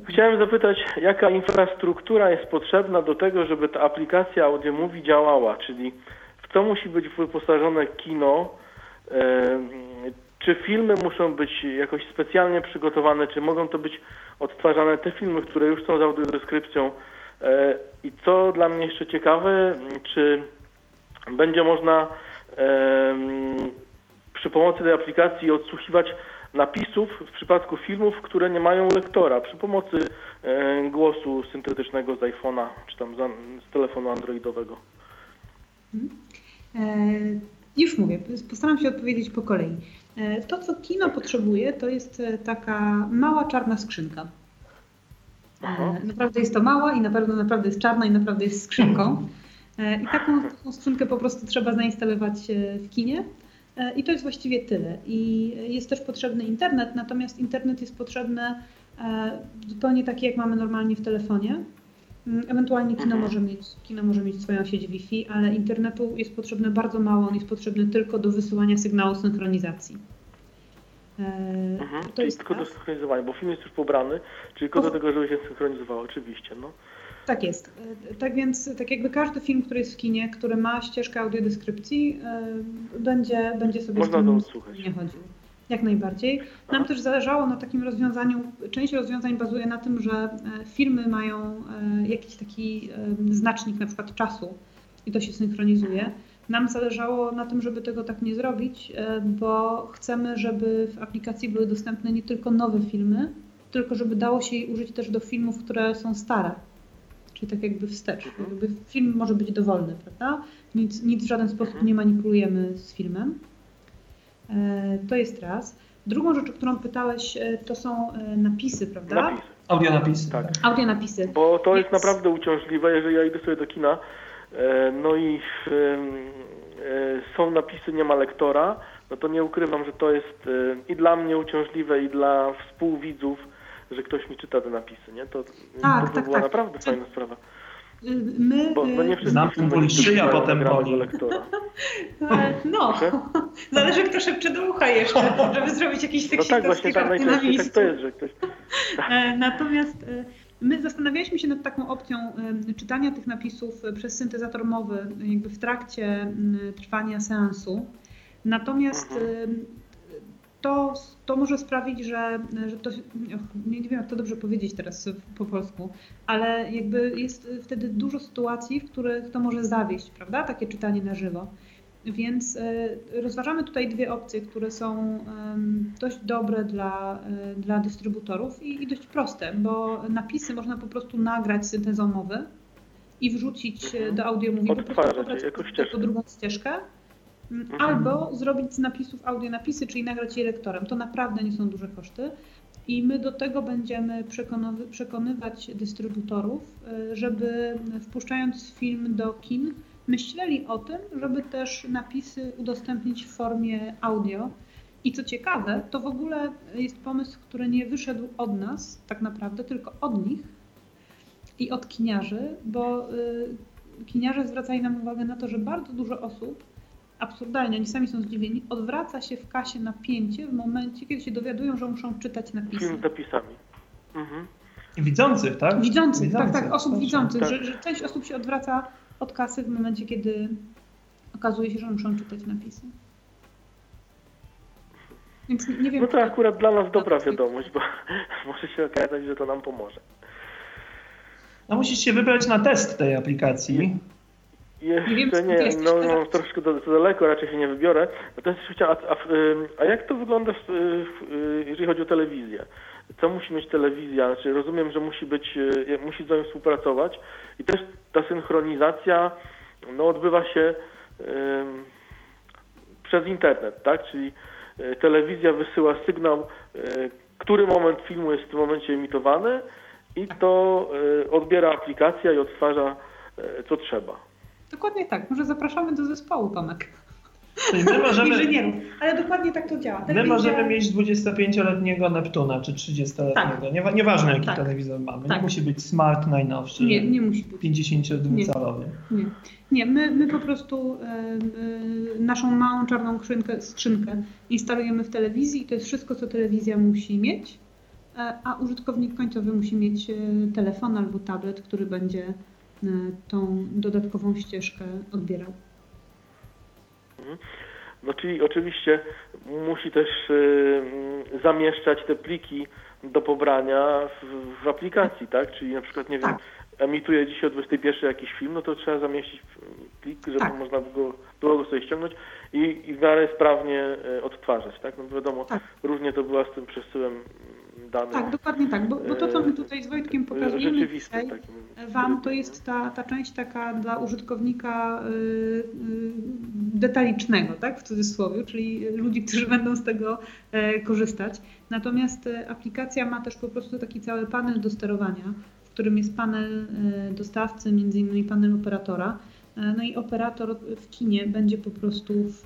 Chciałem zapytać, jaka infrastruktura jest potrzebna do tego, żeby ta aplikacja AudioMovie działała, czyli w co musi być wyposażone kino, em, czy filmy muszą być jakoś specjalnie przygotowane, czy mogą to być odtwarzane te filmy, które już są z audiodeskrypcją? E, i co dla mnie jeszcze ciekawe, czy będzie można przy pomocy tej aplikacji odsłuchiwać napisów w przypadku filmów, które nie mają lektora, przy pomocy e, głosu syntetycznego z iPhone'a czy tam z, telefonu androidowego. E, Już mówię, postaram się odpowiedzieć po kolei. E, To, co kino potrzebuje, to jest taka mała czarna skrzynka. Aha. Naprawdę jest to mała i naprawdę, naprawdę jest czarna i naprawdę jest skrzynką. I taką, taką skrzynkę po prostu trzeba zainstalować w kinie. E, I to jest właściwie tyle. I jest też potrzebny internet, natomiast internet jest potrzebny e, zupełnie taki, jak mamy normalnie w telefonie. Mm, Ewentualnie kino Mhm. może, mieć, kino może mieć swoją sieć Wi-Fi, ale internetu jest potrzebne bardzo mało. On jest potrzebny tylko do wysyłania sygnału synchronizacji. E, Mhm. To Czyli jest tylko do raz. synchronizowania, bo film jest już pobrany, czyli tylko do tego, żeby się synchronizowało, oczywiście. No. Tak jest. E, Tak więc, tak jakby każdy film, który jest w kinie, który ma ścieżkę audiodeskrypcji, e, będzie, będzie sobie Można z to tym nie chodził. Jak najbardziej. Nam też zależało na takim rozwiązaniu. Część rozwiązań bazuje na tym, że e, filmy mają jakiś taki znacznik, na przykład czasu i to się synchronizuje. Nam zależało na tym, żeby tego tak nie zrobić, bo chcemy, żeby w aplikacji były dostępne nie tylko nowe filmy, tylko żeby dało się jej użyć też do filmów, które są stare. Czyli tak jakby wstecz. Jakby film może być dowolny, prawda? Nic, nic w żaden sposób nie manipulujemy z filmem. E, To jest raz. Drugą rzecz, o którą pytałeś, e, to są e, napisy, prawda? Napisy. Audionapisy. Tak. Audionapisy. Bo to jest Więc- naprawdę uciążliwe, jeżeli ja idę sobie do kina, no i są napisy, nie ma lektora, no to nie ukrywam, że to jest i dla mnie uciążliwe, i dla współwidzów, że ktoś mi czyta te napisy, nie? To, Tak, to by tak, była tak. naprawdę Czy- fajna sprawa. Y, My, Bo no nie y, wszyscy Znam filmy boli szyja, mają potem boli. lektora. no, zależy kto szepcze do ucha jeszcze, żeby zrobić jakiś No tak, właśnie tak najczęściej tak to jest, że ktoś... E, Natomiast e, my zastanawialiśmy się nad taką opcją e, czytania tych napisów przez syntezator mowy jakby w trakcie trwania seansu. Natomiast e, to, to może sprawić, że, że to, nie, wiem jak to dobrze powiedzieć teraz po polsku, ale jakby jest wtedy dużo sytuacji, w których to może zawieść, prawda? Takie czytanie na żywo. Więc e, rozważamy tutaj dwie opcje, które są dość dobre dla, e, dla dystrybutorów i, i dość proste, bo napisy można po prostu nagrać syntezą mowy i wrzucić e, do audiomówi, po prostu pobrać jako drugą ścieżkę. Mm, Albo zrobić z napisów audionapisy, czyli nagrać je lektorem. To naprawdę nie są duże koszty. I my do tego będziemy przekonywać dystrybutorów, e, żeby wpuszczając film do kin, myśleli o tym, żeby też napisy udostępnić w formie audio. I co ciekawe, to w ogóle jest pomysł, który nie wyszedł od nas tak naprawdę, tylko od nich i od kiniarzy, bo y, kiniarze zwracali nam uwagę na to, że bardzo dużo osób, absurdalnie, oni sami są zdziwieni, odwraca się w kasie napięcie w momencie, kiedy się dowiadują, że muszą czytać napisy. Film z napisami. Mhm. Widzących, tak? Widzących, tak, tak, osób proszę. widzących, tak. że, że część osób się odwraca od kasy w momencie, kiedy okazuje się, że muszą czytać napisy. Więc nie wiem. No to akurat dla nas dobra kto- wiadomość, bo może się okazać, że to nam pomoże. No musisz się wybrać na test tej aplikacji. Jeszcze wiem, nie, no, no troszkę za daleko, raczej się nie wybiorę. Natomiast chciałem, a, a, a jak to wygląda, w, y, w, y, jeżeli chodzi o telewizję? Co musi mieć telewizja? Znaczy, rozumiem, że musi być, y, musi z nią współpracować i też ta synchronizacja no, odbywa się ym, przez internet, tak? Czyli y, telewizja wysyła sygnał, y, który moment filmu jest w tym momencie emitowany i to y, odbiera aplikacja i odtwarza y, co trzeba. Dokładnie tak. Może zapraszamy do zespołu, Tomek. Czyli my możemy, Inżynierów. Ale dokładnie tak to działa. my Telewizja- możemy mieć 25-letniego Neptuna czy 30-letniego. Tak. Niewa- nieważne jaki Tak. telewizor mamy. Tak. Nie musi być smart najnowszy. Nie, nie musi być. 52-calowy. Nie, nie my, my po prostu e, naszą małą czarną skrzynkę, skrzynkę instalujemy w telewizji i to jest wszystko, co telewizja musi mieć, e, a użytkownik końcowy musi mieć e, telefon albo tablet, który będzie tą dodatkową ścieżkę odbierał. No czyli oczywiście musi też y, mm, zamieszczać te pliki do pobrania w, w aplikacji, tak? Czyli na przykład, nie wiem, Tak. emituje dzisiaj o 21 jakiś film, no to trzeba zamieścić plik, żeby Tak. można go, było go sobie ściągnąć i, i w miarę sprawnie y, odtwarzać, tak? No wiadomo, Tak. różnie to bywa z tym przesyłem danych. Tak, dokładnie tak, bo, bo to, co my tutaj z Wojtkiem pokazujemy dzisiaj, takim. Wam to jest ta, ta część taka dla użytkownika y, y, detalicznego, tak, w cudzysłowie, czyli ludzi, którzy będą z tego e, korzystać. Natomiast e, aplikacja ma też po prostu taki cały panel do sterowania, w którym jest panel e, dostawcy, między innymi panel operatora. E, No i operator w kinie będzie po prostu w,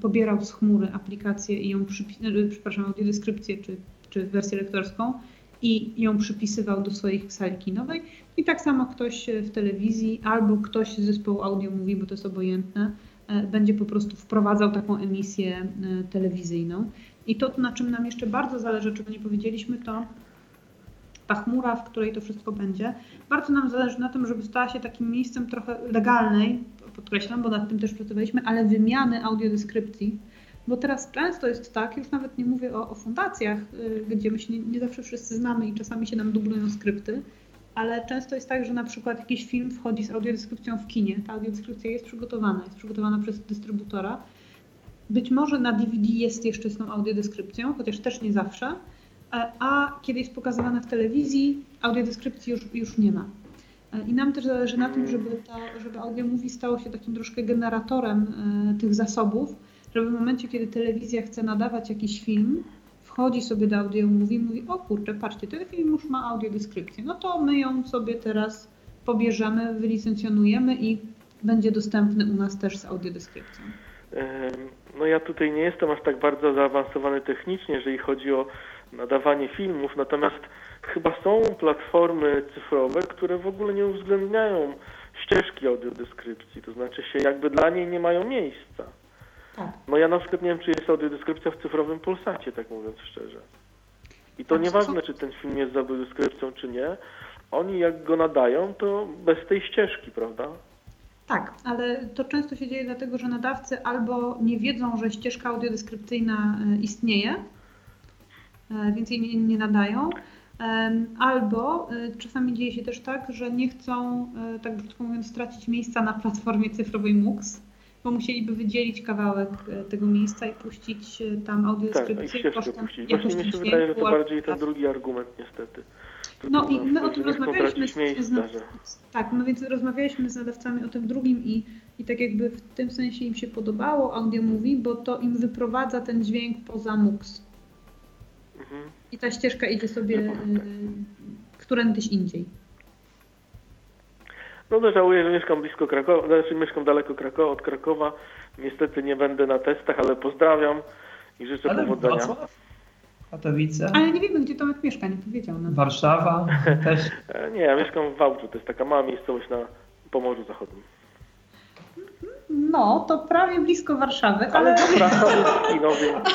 pobierał z chmury aplikację i ją przypi- e, przepraszam, audiodeskrypcję czy, czy wersję lektorską i ją przypisywał do swojej sali kinowej. I tak samo ktoś w telewizji albo ktoś z zespołu audio mówi, bo to jest obojętne, e, będzie po prostu wprowadzał taką emisję e, telewizyjną. I to, na czym nam jeszcze bardzo zależy, czego nie powiedzieliśmy, to ta chmura, w której to wszystko będzie. Bardzo nam zależy na tym, żeby stała się takim miejscem trochę legalnej, podkreślam, bo nad tym też pracowaliśmy, ale wymiany audiodeskrypcji. Bo teraz często jest tak, już nawet nie mówię o, o fundacjach, y, gdzie my się nie, nie zawsze wszyscy znamy i czasami się nam dublują skrypty, ale często jest tak, że na przykład jakiś film wchodzi z audiodeskrypcją w kinie. Ta audiodeskrypcja jest przygotowana, jest przygotowana przez dystrybutora. Być może na DVD jest jeszcze z tą audiodeskrypcją, chociaż też nie zawsze, e, a kiedy jest pokazywana w telewizji, audiodeskrypcji już, już nie ma. E, I nam też zależy na tym, żeby, ta, żeby audio mówi stało się takim troszkę generatorem e, tych zasobów, żeby w momencie, kiedy telewizja chce nadawać jakiś film, wchodzi sobie do audio mówi, mówi, o kurczę, patrzcie, ten film już ma audiodeskrypcję, no to my ją sobie teraz pobierzemy, wylicencjonujemy i będzie dostępny u nas też z audiodeskrypcją. No ja tutaj nie jestem aż tak bardzo zaawansowany technicznie, jeżeli chodzi o nadawanie filmów, natomiast chyba są platformy cyfrowe, które w ogóle nie uwzględniają ścieżki audiodeskrypcji, to znaczy się jakby dla niej nie mają miejsca. Tak. No ja na przykład nie wiem, czy jest audiodeskrypcja w cyfrowym Polsacie, tak mówiąc szczerze. I to nieważne, czy ten film jest z audiodeskrypcją, czy nie. Oni jak go nadają, to bez tej ścieżki, prawda? Tak, ale to często się dzieje dlatego, że nadawcy albo nie wiedzą, że ścieżka audiodeskrypcyjna e, istnieje, e, więc jej nie, nie nadają, albo e, czasami dzieje się też tak, że nie chcą, tak brzydko mówiąc, stracić miejsca na platformie cyfrowej MUX, bo musieliby wydzielić kawałek e, tego miejsca i puścić e, tam Tak, i audiodeskrypcję ścieżkę kosztem puścić. Właśnie mi się wydaje, że to bardziej ten drugi argument niestety. No i my o tym rozmawialiśmy z, z, miejsca, że... tak, my więc rozmawialiśmy z nadawcami o tym drugim i, i tak jakby w tym sensie im się podobało Audio Movie, bo to im wyprowadza ten dźwięk poza MUX. Mhm. I ta ścieżka idzie sobie y, którędyś indziej. No to żałuję, że mieszkam blisko Krakowa, znaczy mieszkam daleko Krakowa, od Krakowa. Niestety nie będę na testach, ale pozdrawiam i życzę Ale powodzenia. Wrocław, Katowice, Ale nie wiemy, gdzie Tomek mieszka, nie powiedział nam. Warszawa też. E, Nie, ja mieszkam w Wałczu, to jest taka mała miejscowość na Pomorzu Zachodnim. No, to prawie blisko Warszawy, Ale ale, to jest kino, więc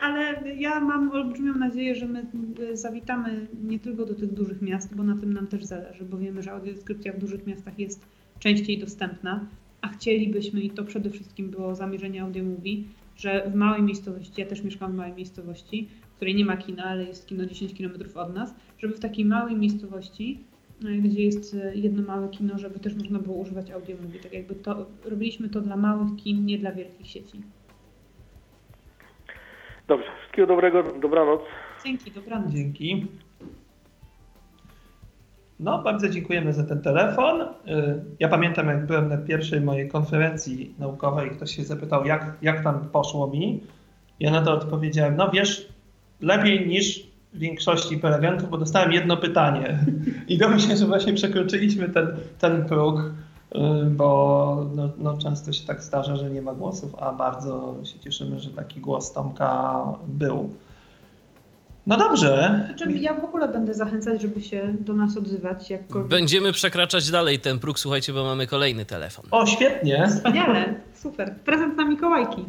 ale ja mam olbrzymią nadzieję, że my y, zawitamy nie tylko do tych dużych miast, bo na tym nam też zależy, bo wiemy, że audiodeskrypcja w dużych miastach jest częściej dostępna, a chcielibyśmy, i to przede wszystkim było zamierzenie Audio Movie, że w małej miejscowości, ja też mieszkam w małej miejscowości, w której nie ma kina, ale jest kino 10 km od nas, żeby w takiej małej miejscowości, y, gdzie jest y, jedno małe kino, żeby też można było używać Audio Movie. Tak jakby to, robiliśmy to dla małych kin, nie dla wielkich sieci. Dobrze. Wszystkiego dobrego, dobranoc. Dzięki, dobranoc. Dzięki. No, bardzo dziękujemy za ten telefon. Y, Ja pamiętam, jak byłem na pierwszej mojej konferencji naukowej, ktoś się zapytał, jak, jak tam poszło mi. Ja na to odpowiedziałem, no wiesz, lepiej niż większości prelegentów, bo dostałem jedno pytanie. I to myślę, że właśnie przekroczyliśmy ten, ten próg, bo no, no, często się tak zdarza, że nie ma głosów, a bardzo się cieszymy, że taki głos Tomka był. No dobrze. Znaczy, ja w ogóle będę zachęcać, żeby się do nas odzywać jakkolwiek. Będziemy przekraczać dalej ten próg, słuchajcie, bo mamy kolejny telefon. O, świetnie. Wspaniale, super. Prezent na Mikołajki.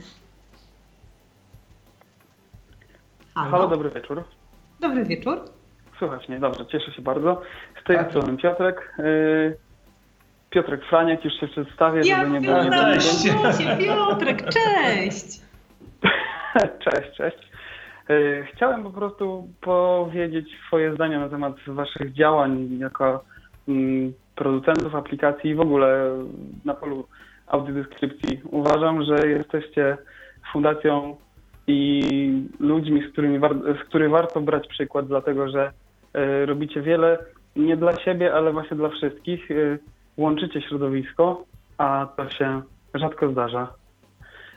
Halo. Halo, dobry wieczór. Dobry wieczór. Słychać mnie, dobrze, cieszę się bardzo. Z tej Tak. strony Piotrek. Yy, Piotrek Franiak, już się przedstawię, Ja żeby nie było Cześć. głosie. Piotrek, cześć. Cześć, cześć. Chciałem po prostu powiedzieć swoje zdanie na temat Waszych działań jako mm, producentów aplikacji i w ogóle na polu audiodeskrypcji. Uważam, że jesteście fundacją i ludźmi, z którymi z których warto brać przykład, dlatego że e, robicie wiele nie dla siebie, ale właśnie dla wszystkich. Łączycie środowisko, a to się rzadko zdarza.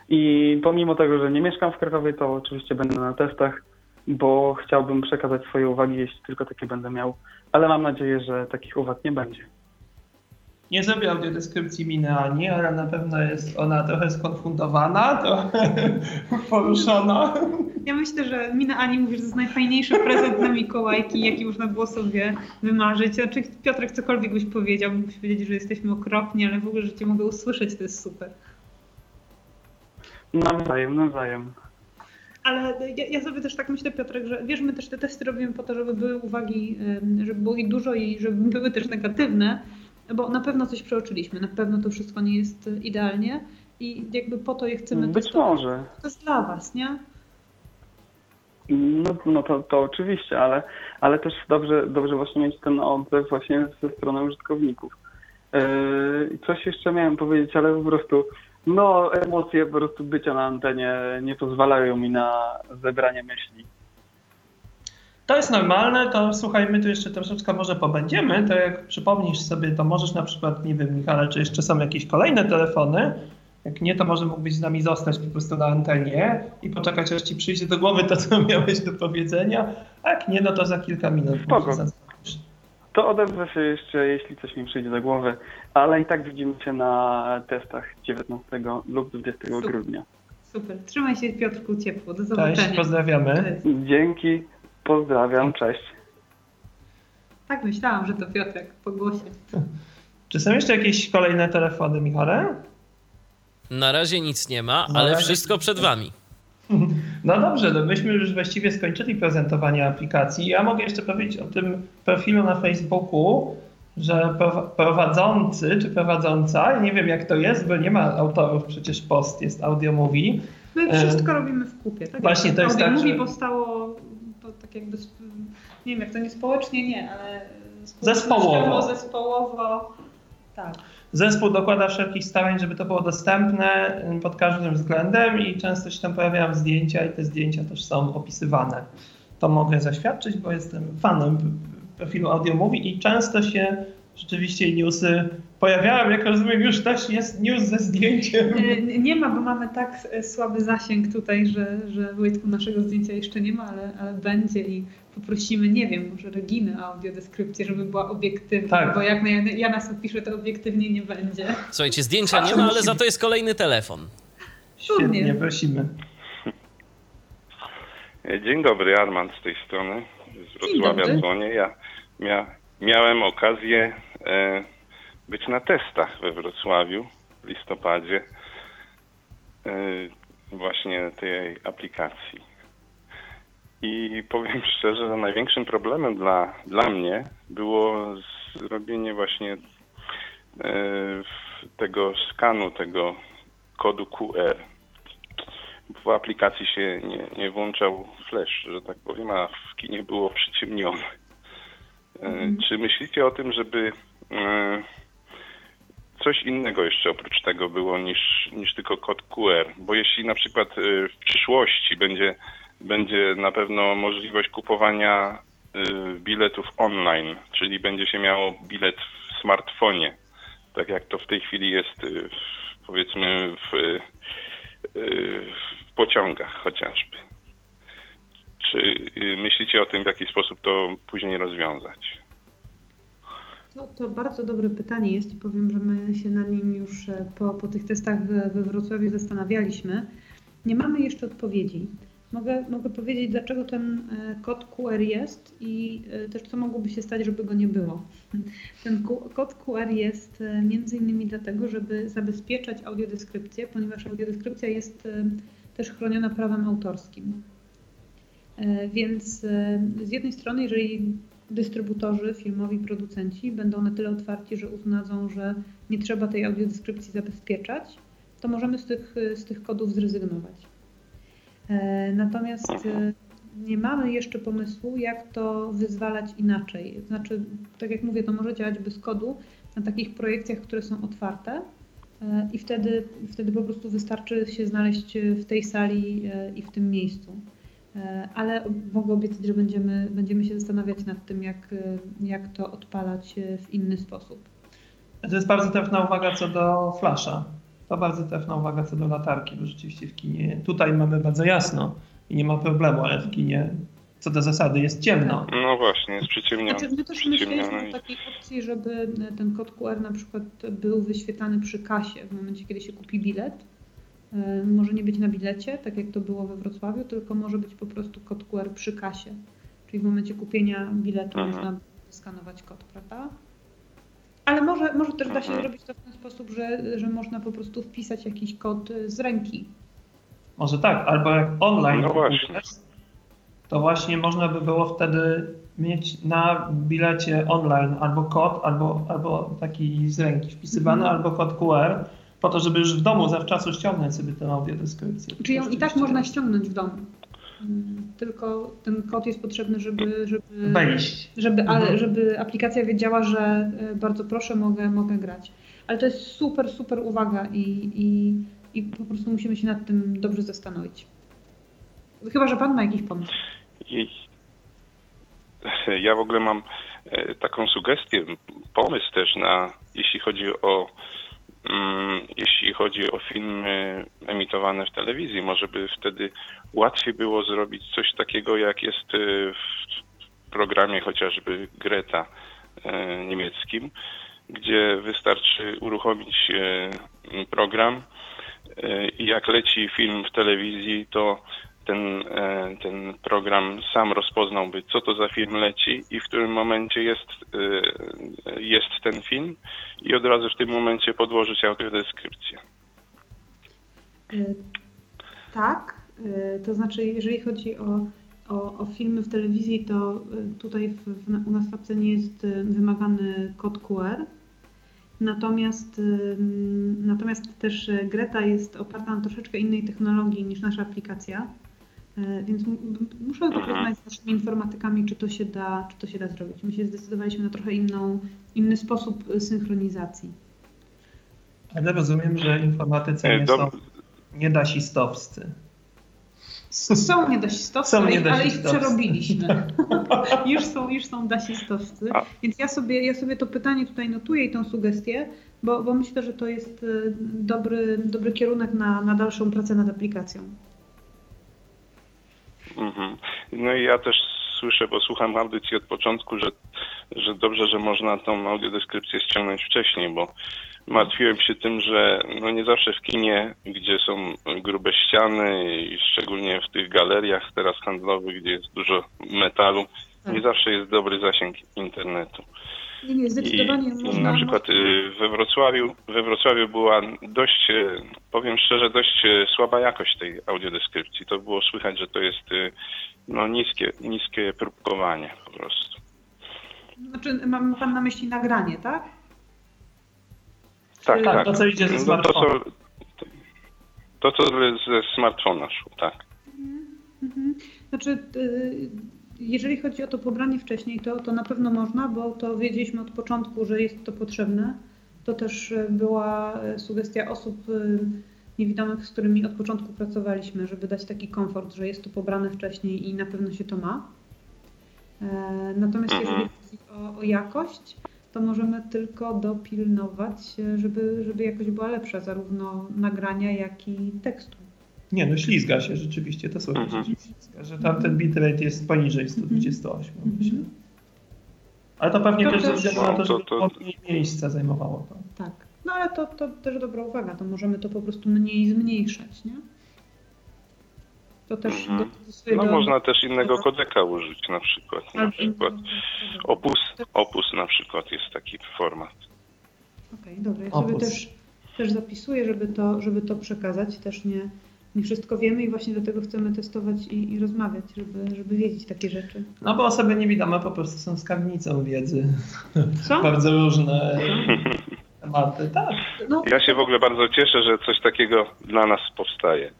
I pomimo tego, że nie mieszkam w Krakowie, to oczywiście będę na testach, bo chciałbym przekazać swoje uwagi, jeśli tylko takie będę miał, ale mam nadzieję, że takich uwag nie będzie. Nie zrobię audiodeskrypcji miny Ani, ale na pewno jest ona trochę skonfundowana, trochę poruszona. Ja myślę, że Mina Ani mówi, że to jest najfajniejszy prezent na Mikołajki, jaki można było sobie wymarzyć. Znaczy, Piotrek, cokolwiek byś powiedział, mógłbyś powiedzieć, że jesteśmy okropni, ale w ogóle, że cię mogę usłyszeć, to jest super. Nawzajem, nawzajem. Ale ja, ja sobie też tak myślę, Piotrek, że wiesz, my też te testy robimy po to, żeby były uwagi, żeby było ich dużo i żeby były też negatywne, bo na pewno coś przeoczyliśmy, na pewno to wszystko nie jest y, idealnie i jakby po to je chcemy Być testować. może. To jest dla was, nie? No, no to, to oczywiście, ale, ale też dobrze, dobrze właśnie mieć ten odzew właśnie ze strony użytkowników. Yy, coś jeszcze miałem powiedzieć, ale po prostu no emocje po prostu bycia na antenie nie pozwalają mi na zebranie myśli. To jest normalne, to słuchaj, my tu jeszcze troszeczkę może pobędziemy, to jak przypomnisz sobie, to możesz na przykład, nie wiem Michale, czy jeszcze są jakieś kolejne telefony, Jak nie, to może mógłbyś z nami zostać po prostu na antenie i poczekać, aż ci przyjdzie do głowy to, co miałeś do powiedzenia. A jak nie, no to za kilka minut. Spoko. To odezwę się jeszcze, jeśli coś mi przyjdzie do głowy, ale i tak widzimy się na testach 19 lub 20 Super. grudnia. Super. Trzymaj się Piotrku ciepło. Do Cześć, zobaczenia. pozdrawiamy. Cześć. Dzięki, pozdrawiam, cześć. Tak myślałam, że to Piotrek po głosie. Czy są jeszcze jakieś kolejne telefony, Michale? Na razie nic nie ma, Na ale razie wszystko przed wami. No dobrze, no myśmy już właściwie skończyli prezentowanie aplikacji. Ja mogę jeszcze powiedzieć o tym profilu na Facebooku, że pro- prowadzący czy prowadząca, ja nie wiem jak to jest, bo nie ma autorów, przecież post jest audio mówi. My wszystko robimy w kupie. Tak? E, Właśnie, to jest Audio tak, Mówi że- powstało tak jakby, nie wiem jak to nie społecznie, nie, ale Zespołowo. zespołowo, tak. Zespół dokłada wszelkich starań, żeby to było dostępne y, pod każdym względem i często się tam pojawiają zdjęcia i te zdjęcia też są opisywane. To mogę zaświadczyć, bo jestem fanem profilu Audio Movie i często się rzeczywiście newsy pojawiają. Jak rozumiem, już też jest news ze zdjęciem. E, Nie ma, bo mamy tak e, słaby zasięg tutaj, że, że Wojtku naszego zdjęcia jeszcze nie ma, ale, ale będzie i poprosimy, nie wiem, może Reginy audiodeskrypcję, żeby była obiektywna, Tak. bo jak na ja nas opiszę, to obiektywnie nie będzie. Słuchajcie, zdjęcia nie ma, ale za to jest kolejny telefon. Świetnie, prosimy. Dzień dobry, Armand z tej strony. Z Wrocławia dzwonię. Ja mia, miałem okazję e, być na testach we Wrocławiu w listopadzie e, właśnie tej aplikacji. I powiem szczerze, że największym problemem dla, dla mnie było zrobienie właśnie e, tego skanu, tego kodu QR w aplikacji się nie, nie włączał flash, że tak powiem, a w kinie było przyciemnione. E, Czy myślicie o tym, żeby e, coś innego jeszcze oprócz tego było niż, niż tylko kod QR? Bo jeśli na przykład e, w przyszłości będzie, będzie na pewno możliwość kupowania biletów online, czyli będzie się miało bilet w smartfonie, tak jak to w tej chwili jest w- powiedzmy w, w pociągach chociażby. Czy y, myślicie o tym, w jaki sposób to później rozwiązać? No, to bardzo dobre pytanie jest i powiem, że my się nad nim już e, po, po tych testach we, Wrocławiu zastanawialiśmy. Nie mamy jeszcze odpowiedzi. Mogę, mogę powiedzieć, dlaczego ten e, kod QR jest i e, też co mogłoby się stać, żeby go nie było. Ten kod QR jest między innymi dlatego, żeby zabezpieczać audiodeskrypcję, ponieważ audiodeskrypcja jest też chroniona prawem autorskim. E, Więc e, z jednej strony, jeżeli dystrybutorzy, filmowi producenci będą na tyle otwarci, że uznadzą, że nie trzeba tej audiodeskrypcji zabezpieczać, to możemy z tych, z tych kodów zrezygnować. E, Natomiast nie mamy jeszcze pomysłu, jak to wyzwalać inaczej. Znaczy, tak jak mówię, to może działać bez kodu na takich projekcjach, które są otwarte i wtedy, wtedy po prostu wystarczy się znaleźć w tej sali i w tym miejscu. E, Ale mogę obiecać, że będziemy, będziemy się zastanawiać nad tym, jak, e, jak to odpalać e, w inny sposób. To jest bardzo trafna uwaga co do flasza. To bardzo trafna uwaga co do latarki, bo rzeczywiście w kinie tutaj mamy bardzo jasno i nie ma problemu, ale w kinie co do zasady jest ciemno. No właśnie, jest przyciemnione. Znaczy, my też myśleliśmy o takiej opcji, żeby ten kod QR na przykład był wyświetlany przy kasie w momencie, kiedy się kupi bilet. E, Może nie być na bilecie, tak jak to było we Wrocławiu, tylko może być po prostu kod QR przy kasie. Czyli w momencie kupienia biletu Mhm. można skanować kod, prawda? Ale może, może też da się Mhm. zrobić to w ten sposób, że, że można po prostu wpisać jakiś kod e, z ręki. Może tak, albo jak online No właśnie. to właśnie można by było wtedy mieć na bilecie online albo kod, albo, albo taki z ręki wpisywany, Mhm. albo kod QR, po to, żeby już w domu zawczasu ściągnąć sobie tę audiodeskrypcję. Czy ją i tak można ściągnąć w domu. Mm, Tylko ten kod jest potrzebny, żeby, żeby, Wejść. żeby, ale, Mhm. żeby aplikacja wiedziała, że e, bardzo proszę, mogę, mogę grać. Ale to jest super, super uwaga i, i, i po prostu musimy się nad tym dobrze zastanowić. Chyba, że Pan ma jakiś pomysł. Ja w ogóle mam e, taką sugestię, pomysł też na, jeśli chodzi o jeśli chodzi o filmy emitowane w telewizji, może by wtedy łatwiej było zrobić coś takiego, jak jest y, w programie chociażby Greta y, niemieckim, gdzie wystarczy uruchomić y, program i jak leci film w telewizji, to ten, e, ten program sam rozpoznałby, co to za film leci i w którym momencie jest, e, jest ten film i od razu w tym momencie podłożyć audiodeskrypcję. E, tak, to znaczy jeżeli chodzi o, o, o filmy w telewizji, to tutaj w, w, u nas w apce nie jest wymagany kod QR. Natomiast, natomiast też Greta jest oparta na troszeczkę innej technologii niż nasza aplikacja. E, więc muszę porozmawiać z naszymi informatykami, czy to się da, czy to się da zrobić. My się zdecydowaliśmy na trochę inną, inny sposób synchronizacji. Ale rozumiem, że informatycy nie są niedasistowscy. Są niedasistowcy, są ale, ale ich przerobiliśmy. już, są, już są dasistowcy. Więc ja sobie, ja sobie to pytanie tutaj notuję i tą sugestię, bo, bo myślę, że to jest e, dobry, dobry kierunek na, na dalszą pracę nad aplikacją. Mhm. No i ja też słyszę, bo słucham audycji od początku, że, że dobrze, że można tą audiodeskrypcję ściągnąć wcześniej, bo martwiłem się tym, że no nie zawsze w kinie, gdzie są grube ściany i szczególnie w tych galeriach teraz handlowych, gdzie jest dużo metalu, nie tak. zawsze jest dobry zasięg internetu. Nie, nie, zdecydowanie I, można... Na przykład y, we Wrocławiu, we Wrocławiu była dość, y, powiem szczerze, dość y, słaba jakość tej audiodeskrypcji. To było słychać, że to jest no, niskie, niskie próbkowanie po prostu. Znaczy, ma pan na myśli nagranie, tak? Tak, tak. To, co idzie ze smartfona. No, to, co, to, co ze smartfona szło, tak. Mhm. mhm. Znaczy, jeżeli chodzi o to pobranie wcześniej, to, to na pewno można, bo to wiedzieliśmy od początku, że jest to potrzebne. To też e, była e, sugestia osób e, niewidomych, z którymi od początku pracowaliśmy, żeby dać taki komfort, że jest to pobrane wcześniej i na pewno się to ma. Natomiast jeżeli chodzi o, o jakość, to możemy tylko dopilnować, żeby, żeby jakość była lepsza, zarówno nagrania, jak i tekstu. Nie, no ślizga się rzeczywiście, to słychać, mhm. że ślizga, że tam ten bitrate jest poniżej 128, mhm. myślę. Ale to pewnie to też ze względu na to, że to, to... mniej miejsca zajmowało to. Tak, no ale to, to też dobra uwaga, to możemy to po prostu mniej zmniejszać, nie? To też mhm. do swojego... No można też innego kodeka użyć na przykład. Na przykład Opus, Opus na przykład jest taki format. Okej, okay, dobra. Ja sobie też, też zapisuję, żeby to, żeby to przekazać. Też nie, nie wszystko wiemy i właśnie dlatego chcemy testować i, i, rozmawiać, żeby, żeby wiedzieć takie rzeczy. No bo osoby niewidome po prostu są skarbnicą wiedzy. Co? bardzo różne tematy, tak. No. Ja się w ogóle bardzo cieszę, że coś takiego dla nas powstaje.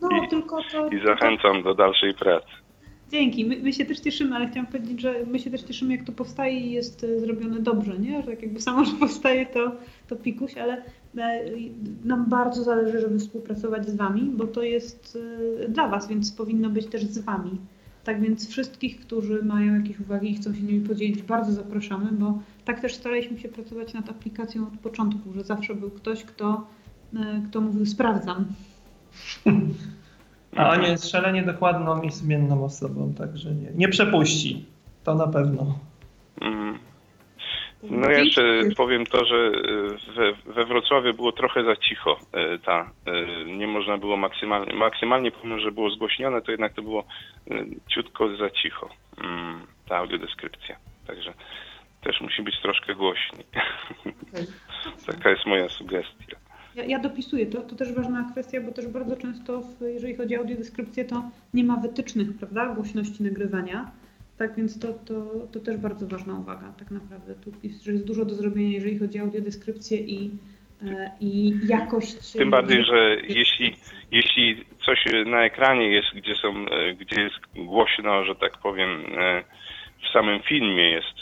No, I, tylko to, I zachęcam do dalszej pracy. Dzięki. My, my, się też cieszymy, ale chciałam powiedzieć, że my się też cieszymy, jak to powstaje i jest e, zrobione dobrze, nie? Że tak jakby samo, że powstaje, to, to pikuś, ale e, nam bardzo zależy, żeby współpracować z Wami, bo to jest e, dla Was, więc powinno być też z Wami. Tak więc wszystkich, którzy mają jakieś uwagi i chcą się nimi podzielić, bardzo zapraszamy, bo tak też staraliśmy się pracować nad aplikacją od początku, że zawsze był ktoś, kto, kto mówił sprawdzam. A on jest szalenie dokładną i sumienną osobą, także nie, nie przepuści. To na pewno. Mm. No jeszcze powiem to, że e, we, we Wrocławiu było trochę za cicho. E, ta, e, nie można było maksymalnie, maksymalnie pomimo, że było zgłośnione, to jednak to było ciutko za cicho, mm, ta audiodeskrypcja. Także też musi być troszkę głośniej. Okay. Taka jest moja sugestia. Ja, ja, dopisuję to, to też ważna kwestia, bo też bardzo często, w, jeżeli chodzi o audiodeskrypcję, to nie ma wytycznych, prawda, głośności nagrywania. Tak więc to, to, to też bardzo ważna uwaga, tak naprawdę. Tu jest, dużo do zrobienia, jeżeli chodzi o audiodeskrypcję i, e, i jakość. Tym bardziej, że jeśli, jeśli coś na ekranie jest, gdzie, są, e, gdzie jest głośno, że tak powiem, e, w samym filmie jest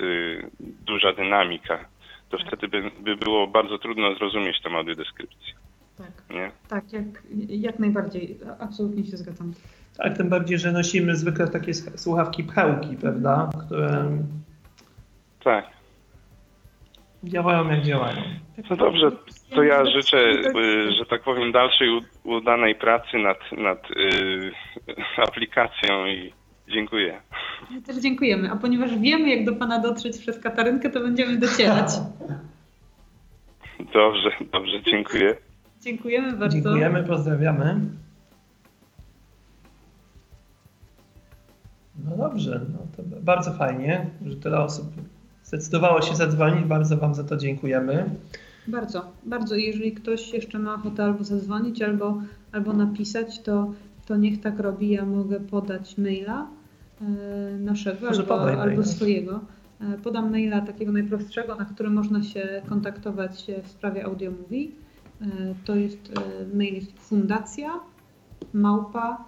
duża dynamika, to wtedy by, by było bardzo trudno zrozumieć tę audiodeskrypcję. Tak, nie? tak jak, jak najbardziej, absolutnie się zgadzam. Tak, tym bardziej, że nosimy zwykle takie słuchawki pchełki, prawda, które... Tak. działają jak działają. No dobrze, to ja życzę, że tak powiem, dalszej udanej pracy nad, nad y, aplikacją i dziękuję. My też dziękujemy. A ponieważ wiemy, jak do Pana dotrzeć przez Katarynkę, to będziemy docierać. Dobrze, dobrze, dziękuję. Dziękujemy bardzo. Dziękujemy, pozdrawiamy. No dobrze, no to bardzo fajnie, że tyle osób zdecydowało się zadzwonić. Bardzo Wam za to dziękujemy. Bardzo, bardzo. Jeżeli ktoś jeszcze ma ochotę albo zadzwonić, albo, albo napisać, to, to niech tak robi. Ja mogę podać maila e, naszego Może albo, albo maila. swojego. E, podam maila takiego najprostszego, na który można się kontaktować w sprawie Audio Movie. E, to jest e, mail jest fundacja małpa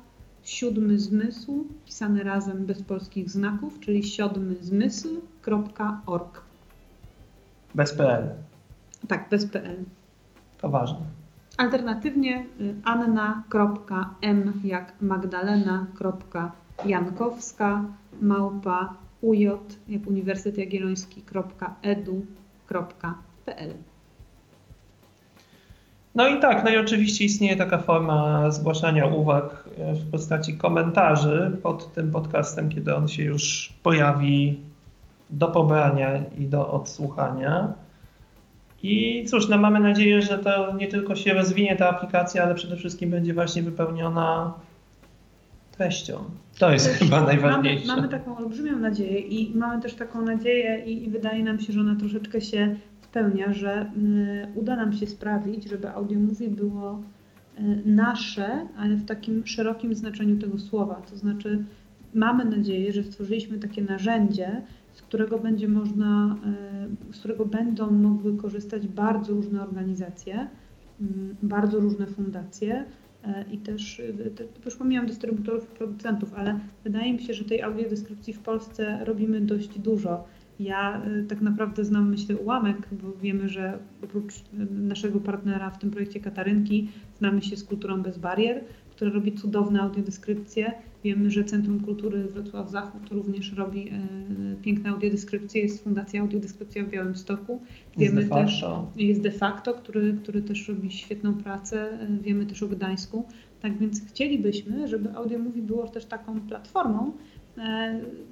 siódmy zmysł, pisany razem bez polskich znaków, czyli siódmy zmysł.org. Bez PL. Tak, bez PL. To ważne. Alternatywnie y, anna.m jak magdalena.jankowska małpa uj jak Uniwersytet Jagielloński.edu.pl No i tak, no i oczywiście istnieje taka forma zgłaszania uwag e, w postaci komentarzy pod tym podcastem, kiedy on się już pojawi do pobrania i do odsłuchania. I cóż, no mamy nadzieję, że to nie tylko się rozwinie ta aplikacja, ale przede wszystkim będzie właśnie wypełniona treścią. To jest chyba mamy, najważniejsze. mamy taką olbrzymią nadzieję i mamy też taką nadzieję i, i wydaje nam się, że ona troszeczkę się spełnia, że y, uda nam się sprawić, żeby audio mówi było y, nasze, ale w takim szerokim znaczeniu tego słowa. To znaczy mamy nadzieję, że stworzyliśmy takie narzędzie, z którego będzie można, y, z którego będą mogły korzystać bardzo różne organizacje, y, bardzo różne fundacje e, i też, y, te- już pomijam dystrybutorów i producentów, ale wydaje mi się, że tej audiodeskrypcji w Polsce robimy dość dużo. Ja y, tak naprawdę znam, myślę, ułamek, bo wiemy, że oprócz y, naszego partnera w tym projekcie Katarynki, znamy się z Kulturą Bez Barier, która robi cudowne audiodeskrypcje. Wiemy, że Centrum Kultury Wrocław Zachód również robi e, piękne audiodeskrypcje. Jest Fundacja Audiodeskrypcja w Białymstoku. Wiemy facto. też, jest de facto, który, który też robi świetną pracę. Wiemy też o Gdańsku. Tak więc chcielibyśmy, żeby Audio Movie było też taką platformą,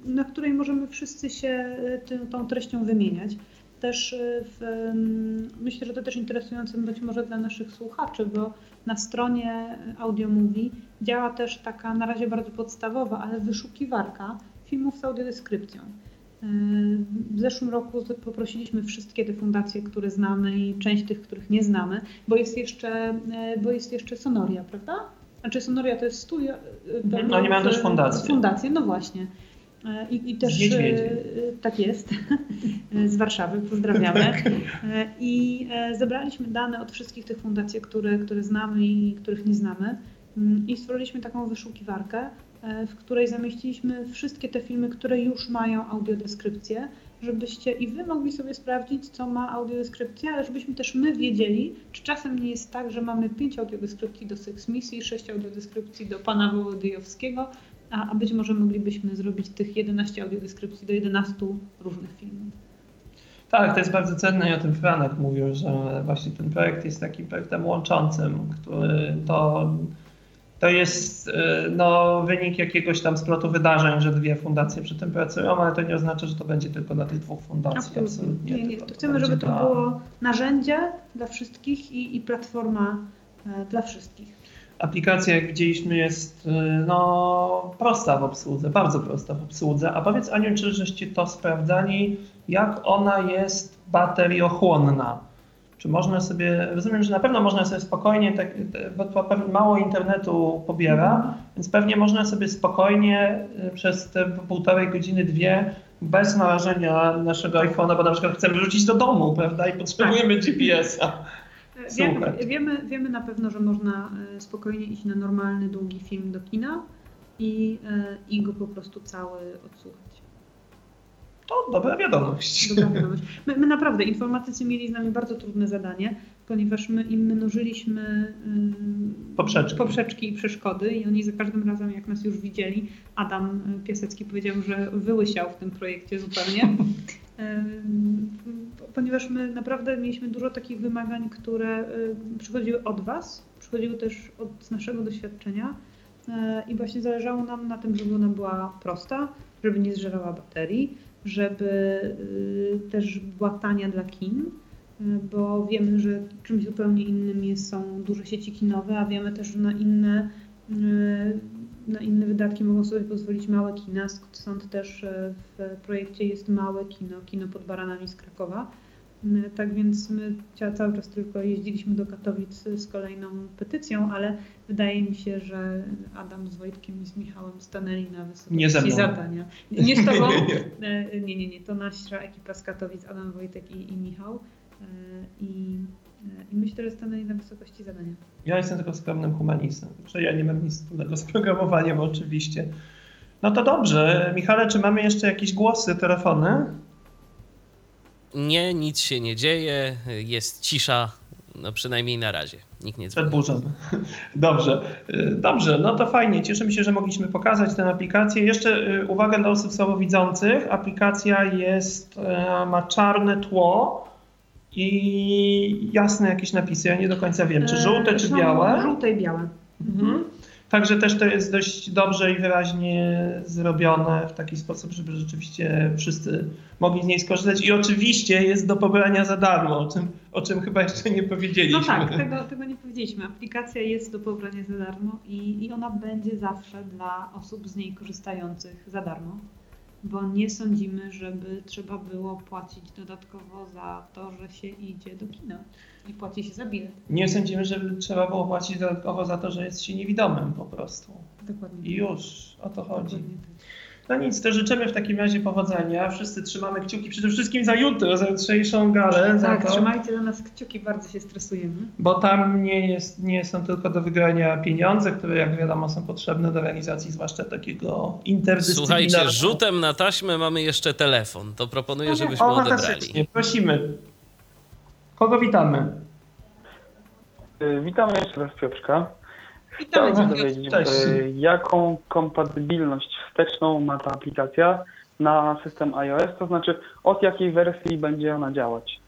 na której możemy wszyscy się e, tą treścią wymieniać. Też e, w, myślę, że to też interesujące być może dla naszych słuchaczy, bo na stronie Audio Movie działa też taka na razie bardzo podstawowa, ale wyszukiwarka filmów z audiodeskrypcją. E, W zeszłym roku poprosiliśmy wszystkie te fundacje, które znamy i część tych, których nie znamy, bo jest jeszcze, e, bo jest jeszcze Sonoria, prawda? Znaczy Sonoria to jest studio. e, Mhm, to- oni mają też fundację. Fundację, no właśnie. E, I, i też, e, tak jest, z Warszawy, pozdrawiamy. E, I e, zebraliśmy dane od wszystkich tych fundacji, które, które znamy i których nie znamy. Mm, I stworzyliśmy taką wyszukiwarkę, e, w której zamieściliśmy wszystkie te filmy, które już mają audiodeskrypcję, żebyście i wy mogli sobie sprawdzić, co ma audiodeskrypcja, ale żebyśmy też my wiedzieli, czy czasem nie jest tak, że mamy pięć audiodeskrypcji do Seks Misji, sześć audiodeskrypcji do pana Wołodyjowskiego, a, a być może moglibyśmy zrobić tych 11 audiodeskrypcji do 11 różnych filmów. Tak, to jest bardzo cenne i o tym Franek mówił, że właśnie ten projekt jest takim projektem łączącym, który to, to jest y, no, wynik jakiegoś tam splotu wydarzeń, że dwie fundacje przy tym pracują, ale to nie oznacza, że to będzie tylko dla tych dwóch fundacji. Absolutnie. Nie, nie, to chcemy, żeby to było narzędzie dla wszystkich i, i platforma e, dla wszystkich. Aplikacja, jak widzieliśmy, jest y, no, prosta w obsłudze, bardzo prosta w obsłudze. A powiedz Aniu, czy żeście to sprawdzali, jak ona jest bateriochłonna? Czy można sobie, rozumiem, że na pewno można sobie spokojnie, tak, bo mało internetu pobiera, więc pewnie można sobie spokojnie y, przez te półtorej godziny, dwie, bez narażenia naszego iPhone'a, bo na przykład chcemy wrzucić do domu, prawda, i potrzebujemy GPS-a. E, Wiemy, wiemy, wiemy na pewno, że można e, spokojnie iść na normalny, długi film do kina i, e, i go po prostu cały odsłuchać. To dobra wiadomość. Dobra wiadomość. My, my naprawdę, informatycy mieli z nami bardzo trudne zadanie, ponieważ my im mnożyliśmy ym, Poprzeczki. poprzeczki i przeszkody i oni za każdym razem, jak nas już widzieli, Adam y, Piasecki powiedział, że wyłysiał w tym projekcie zupełnie. Ponieważ my naprawdę mieliśmy dużo takich wymagań, które y, przychodziły od Was, przychodziły też od naszego doświadczenia y, i właśnie zależało nam na tym, żeby ona była prosta, żeby nie zżerała baterii, żeby y, też była tania dla kin, y, bo wiemy, że czymś zupełnie innym są duże sieci kinowe, a wiemy też, że na inne, y, na inne wydatki mogą sobie pozwolić małe kina, stąd też w projekcie jest małe kino, kino pod Baranami z Krakowa. Tak więc my cały czas tylko jeździliśmy do Katowic z kolejną petycją, ale wydaje mi się, że Adam z Wojtkiem i z Michałem stanęli na wysokości zadania. Nie, z tobą, Nie. E, Nie, nie, nie, to nasza ekipa z Katowic, Adam Wojtek i, i Michał. E, I, e, I myślę, że stanęli na wysokości zadania. Ja jestem tylko skromnym humanistą, że ja nie mam nic wspólnego z programowaniem oczywiście. No to dobrze. Michale, czy mamy jeszcze jakieś głosy, telefony? Nie, nic się nie dzieje, jest cisza, no przynajmniej na razie. Nikt nie. Przed burzą. Dobrze, dobrze, no to fajnie. Cieszymy się, że mogliśmy pokazać tę aplikację. Jeszcze y, uwaga dla osób słabowidzących. Aplikacja jest, e, ma czarne tło i jasne jakieś napisy. Ja nie do końca wiem, czy E, żółte, czy białe. Żółte i białe. Mhm. Także też to jest dość dobrze i wyraźnie zrobione w taki sposób, żeby rzeczywiście wszyscy mogli z niej skorzystać. I oczywiście jest do pobrania za darmo, o czym, o czym chyba jeszcze nie powiedzieliśmy. No tak, tego, tego nie powiedzieliśmy. Aplikacja jest do pobrania za darmo i, i ona będzie zawsze dla osób z niej korzystających za darmo, bo nie sądzimy, żeby trzeba było płacić dodatkowo za to, że się idzie do kina i płaci się za bilet. Nie sądzimy, że trzeba było płacić dodatkowo za to, że jest się niewidomym po prostu. Dokładnie. I już o to chodzi. Tak. No nic, to życzymy w takim razie powodzenia. Wszyscy trzymamy kciuki przede wszystkim za jutro, za jutrzejszą galę. za Tak, to. trzymajcie za nas kciuki, bardzo się stresujemy. Bo tam nie, jest, nie są tylko do wygrania pieniądze, które jak wiadomo są potrzebne do realizacji zwłaszcza takiego interdyscyplinarnego. Słuchajcie, rzutem na taśmę mamy jeszcze telefon. To proponuję, żebyśmy o, odebrali. prosimy. Kogo witamy? Y, Witam jeszcze raz Piotrka. Witamy Chciałbym Cię, dowiedzieć, Cześć. y, jaką kompatybilność wsteczną ma ta aplikacja na system iOS, to znaczy od jakiej wersji będzie ona działać.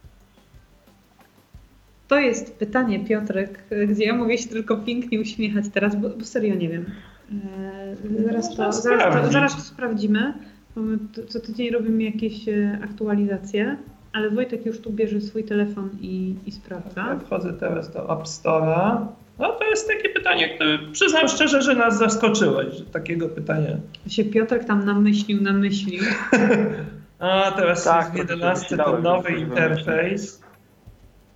To jest pytanie, Piotrek, gdzie ja mogę się tylko pięknie uśmiechać teraz, bo, bo serio nie wiem. Eee, Zaraz to, zaraz, to, zaraz to sprawdzimy. Bo my t- co tydzień robimy jakieś e, aktualizacje, ale Wojtek już tu bierze swój telefon i, i sprawdza. Ja wchodzę teraz do App Store'a. No to jest takie pytanie, które przyznam szczerze, że nas zaskoczyłeś, że takiego pytania. Się Piotrek tam namyślił, namyślił. A teraz Tak, jest w to 11 to nowy interfejs.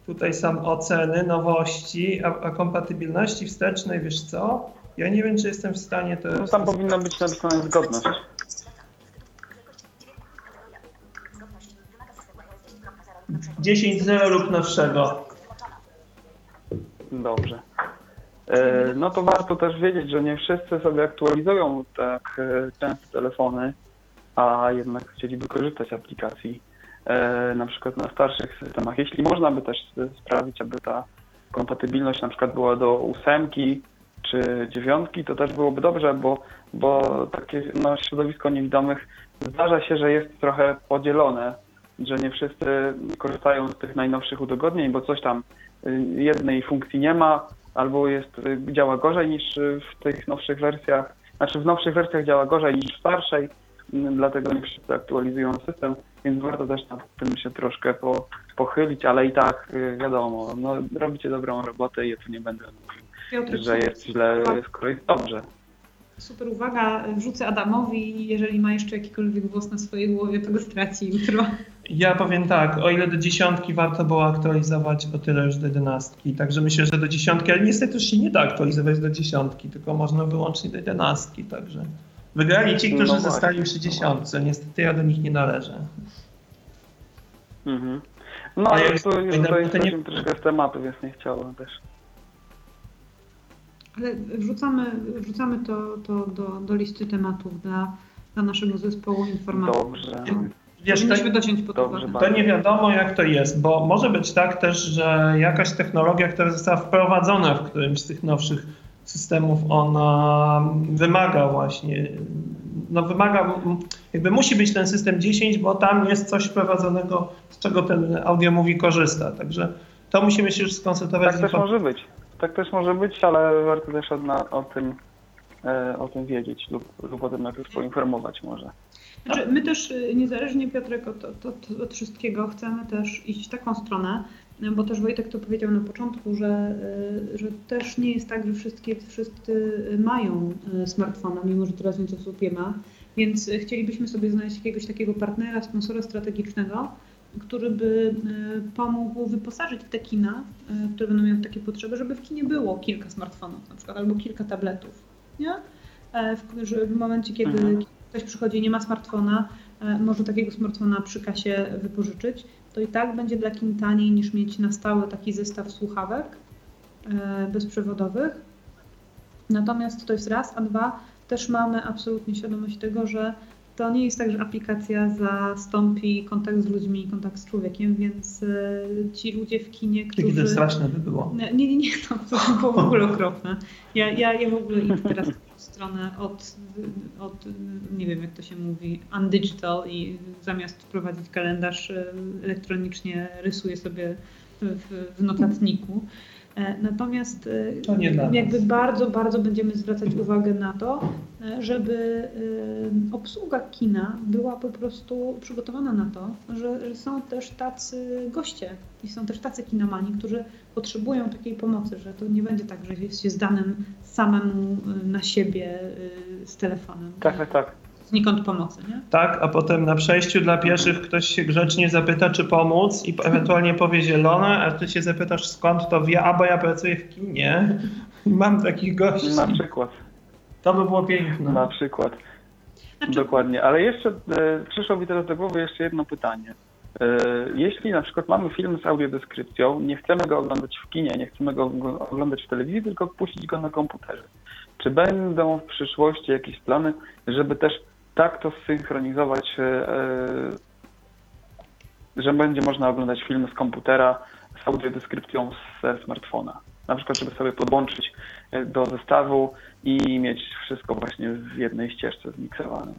Tutaj są oceny, nowości, a, a kompatybilności wstecznej, wiesz co? Ja nie wiem, czy jestem w stanie to... No, tam powinna być napisana zgodność. 10.0 lub nowszego. Dobrze. E, No to warto też wiedzieć, że nie wszyscy sobie aktualizują tak e, często telefony, a jednak chcieliby korzystać z aplikacji, e, na przykład na starszych systemach. Jeśli można by też sprawić, aby ta kompatybilność na przykład była do ósemki czy dziewiątki, to też byłoby dobrze, bo, bo takie no, środowisko niewidomych zdarza się, że jest trochę podzielone, że nie wszyscy korzystają z tych najnowszych udogodnień, bo coś tam y, jednej funkcji nie ma, albo jest, y, działa gorzej niż y, w tych nowszych wersjach. Znaczy w nowszych wersjach działa gorzej niż w starszej, mm, dlatego nie wszyscy aktualizują system, więc warto też nad tym się troszkę po, pochylić, ale i tak y, wiadomo, no, robicie dobrą robotę i ja tu nie będę mówił, Piotrek, że jest źle, skoro jest dobrze. super uwaga, wrzucę Adamowi, jeżeli ma jeszcze jakikolwiek włos na swojej głowie, to go straci jutro. Ja powiem tak, o ile do dziesiątki warto było aktualizować, o tyle już do jedenastki. Także myślę, że do dziesiątki, ale niestety już się nie da aktualizować do dziesiątki, tylko można wyłącznie do jedenastki. Także wygrali ci, którzy No zostali przy dziesiątce. Niestety ja do nich nie należę. Mhm. No A ale tu to już nie- troszkę z tematu, więc nie chciałem też. Ale wrzucamy, wrzucamy to, to do, do listy tematów dla, dla naszego zespołu informacji. Dobrze. Wiesz, to, Powinniśmy dociąć pod Dobrze, uwagę. to nie wiadomo jak to jest, bo może być tak też, że jakaś technologia, która została wprowadzona w którymś z tych nowszych systemów ona wymaga właśnie, no wymaga, jakby musi być ten system 10, bo tam jest coś wprowadzonego, z czego ten audio mówi korzysta. Także to musimy się już skonsultować. Tak też może być. Tak też może być, ale warto też o, o tym, e, o tym wiedzieć lub, lub o tym najpierw poinformować może. Znaczy, my też y, niezależnie Piotrek od, od, od, wszystkiego chcemy też iść w taką stronę, bo też Wojtek to powiedział na początku, że, y, że też nie jest tak, że wszystkie, wszyscy mają y, smartfona, mimo że teraz więcej osób je ma. Więc chcielibyśmy sobie znaleźć jakiegoś takiego partnera, sponsora strategicznego, który by pomógł wyposażyć te kina, które będą miały takie potrzeby, żeby w kinie było kilka smartfonów na przykład, albo kilka tabletów. Nie? E, w, w momencie, kiedy, mhm ktoś przychodzi i nie ma smartfona, e, może takiego smartfona przy kasie wypożyczyć, to i tak będzie dla kin taniej niż mieć na stałe taki zestaw słuchawek e, bezprzewodowych. Natomiast to jest raz, a dwa, też mamy absolutnie świadomość tego, że to nie jest tak, że aplikacja zastąpi kontakt z ludźmi, kontakt z człowiekiem, więc e, ci ludzie w kinie, którzy... Jakie to straszne by było. Nie, nie, nie, to, było w ogóle okropne. Ja, ja, ja w ogóle idę teraz w stronę od, od, nie wiem jak to się mówi, undigital i zamiast wprowadzić kalendarz e, elektronicznie rysuję sobie w, w notatniku. E, natomiast e, jakby bardzo, bardzo będziemy zwracać uwagę na to, e, żeby obsługa kina była po prostu przygotowana na to, że, są też tacy goście i są też tacy kinomani, którzy potrzebują takiej pomocy, że to nie będzie tak, że jest się zdanym samemu na siebie z telefonem. Tak, tak, tak znikąd pomocy, nie? Tak, a potem na przejściu dla pieszych ktoś się grzecznie zapyta, czy pomóc i ewentualnie powie zielone, a ty się zapytasz skąd to wie, a bo ja pracuję w kinie i mam takich gości. Na przykład. To by było piękne. Na przykład. Znaczy... Dokładnie, ale jeszcze e, przyszło mi teraz do głowy jeszcze jedno pytanie. E, jeśli na przykład mamy film z audiodeskrypcją, nie chcemy go oglądać w kinie, nie chcemy go oglądać w telewizji, tylko puścić go na komputerze. Czy będą w przyszłości jakieś plany, żeby też tak to zsynchronizować, e, e, że będzie można oglądać film z komputera z audiodeskrypcją ze smartfona. Na przykład, żeby sobie podłączyć e, do zestawu i mieć wszystko właśnie w jednej ścieżce zmiksowane.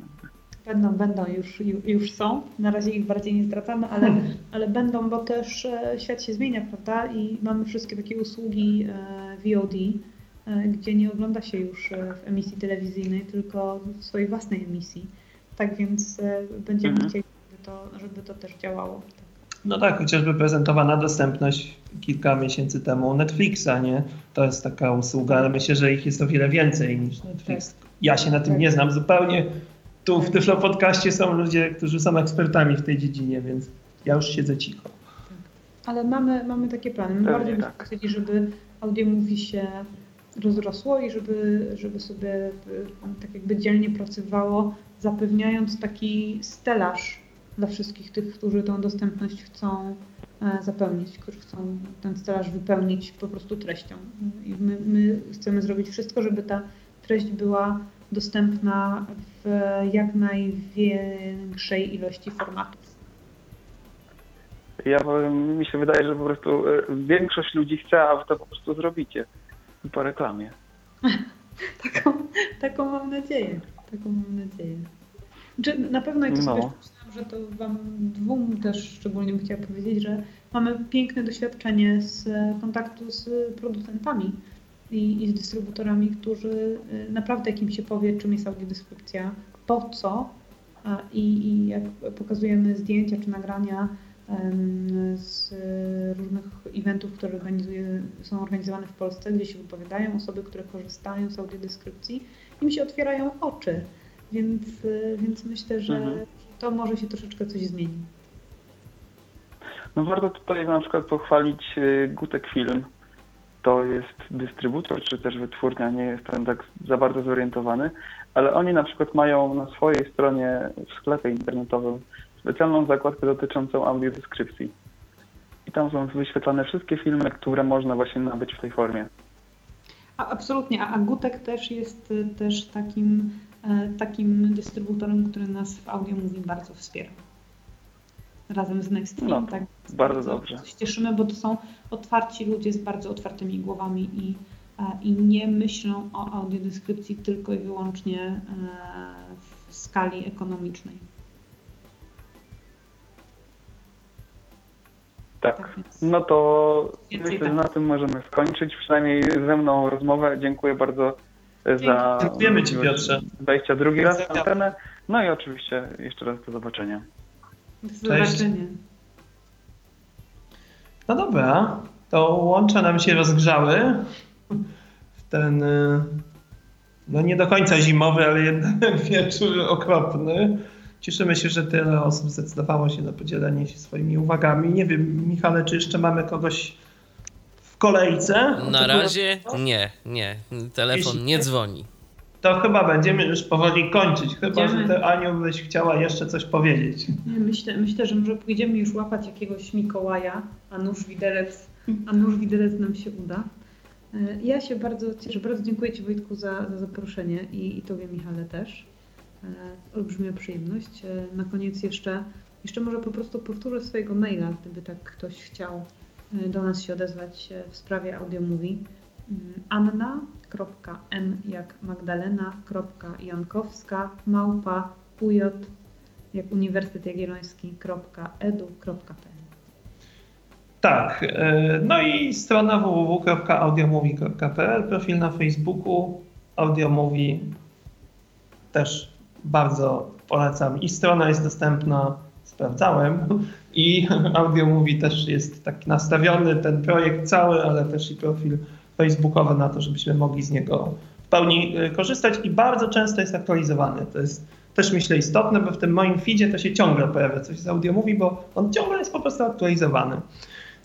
Będą, będą, już, już są. Na razie ich bardziej nie zdradzamy, ale, hmm. ale będą, bo też świat się zmienia, prawda? I mamy wszystkie takie usługi VOD, gdzie nie ogląda się już e, w emisji telewizyjnej, tylko w swojej własnej emisji. Tak więc e, będziemy mhm. chcieli, żeby to, żeby to też działało. No tak, chociażby prezentowana dostępność kilka miesięcy temu Netflixa, nie? To jest taka usługa, ale myślę, że ich jest o wiele więcej niż Netflix. Tak. Ja się na tym tak. nie znam zupełnie. Tu w Tyflo Podcaście są ludzie, którzy są ekspertami w tej dziedzinie, więc ja już siedzę cicho. Tak. Ale mamy, mamy takie plany. My bardzo byśmy tak. chcieli, żeby audio mówi się rozrosło i żeby, żeby sobie e, tak jakby dzielnie pracowało, zapewniając taki stelaż dla wszystkich tych, którzy tą dostępność chcą e, zapełnić, którzy chcą ten stelaż wypełnić po prostu treścią. I my, my chcemy zrobić wszystko, żeby ta treść była dostępna w jak największej ilości formatów. Ja mi się wydaje, że po prostu e, większość ludzi chce, a wy to po prostu zrobicie po reklamie. taką, taką mam nadzieję. Taką mam nadzieję. Znaczy, na pewno, i to sobie no. myślałam, że to Wam dwóm też szczególnie bym chciała powiedzieć, że mamy piękne doświadczenie z kontaktu z producentami i, i z dystrybutorami, którzy y, naprawdę, jak im się powie, czym jest audiodeskrypcja, po co i, i jak pokazujemy zdjęcia czy nagrania, z różnych eventów, które organizuje, są organizowane w Polsce, gdzie się wypowiadają osoby, które korzystają z audiodeskrypcji i mi się otwierają oczy. Więc, więc myślę, że mhm. to może się troszeczkę coś zmieni. No warto tutaj na przykład pochwalić y, Gutek Film. To jest dystrybutor, czy też wytwórnia, nie jestem tak za bardzo zorientowany, ale oni na przykład mają na swojej stronie w sklepie internetowym specjalną zakładkę dotyczącą audiodeskrypcji. I tam są wyświetlane wszystkie filmy, które można właśnie nabyć w tej formie. A, absolutnie, a Gutek też jest y, też takim, e, takim dystrybutorem, który nas w audio mówi bardzo wspiera. Razem z Nextstream. No, tak, bardzo, bardzo dobrze. Się cieszymy, bo to są otwarci ludzie z bardzo otwartymi głowami i i nie myślą o audiodeskrypcji tylko i wyłącznie w skali ekonomicznej. Tak. tak no to myślę, że na tym możemy skończyć. Przynajmniej ze mną rozmowę. Dziękuję bardzo za Dziękujemy Ci, Piotrze. wejścia drugi raz na antenę. No i oczywiście jeszcze raz do zobaczenia. Do zobaczenia. No dobra, to łącza nam się rozgrzały w ten y, no nie do końca zimowy, ale jednak wieczór okropny. Cieszymy się, że tyle osób zdecydowało się na podzielenie się swoimi uwagami. Nie wiem, Michale, czy jeszcze mamy kogoś w kolejce? Na razie nie, nie. Telefon Jeśli nie dzwoni. To chyba będziemy już powoli kończyć, chyba Idziemy. że Aniu byś chciała jeszcze coś powiedzieć. Myślę, myślę, że może pójdziemy już łapać jakiegoś Mikołaja, a nóż widelec, a nóż widelec nam się uda. E, ja się bardzo cieszę, bardzo dziękuję Ci Wojtku za, za zaproszenie i, i Tobie Michale też. E, olbrzymia przyjemność. E, na koniec jeszcze, jeszcze może po prostu powtórzę swojego maila, gdyby tak ktoś chciał e, do nas się odezwać w sprawie audiomówi. Mm, Anna.m jak Magdalena.jankowska małpa uj jak Uniwersytet Jagielloński.edu.pl Tak, no i strona www.audiomovie.pl, profil na Facebooku, Audiomovie też bardzo polecam. I strona jest dostępna, sprawdzałem, i Audio Mówi też jest tak nastawiony, ten projekt cały, ale też i profil facebookowy na to, żebyśmy mogli z niego w pełni y, korzystać i bardzo często jest aktualizowany. To jest też myślę istotne, bo w tym moim feedzie to się ciągle pojawia coś z Audio Mówi, bo on ciągle jest po prostu aktualizowany.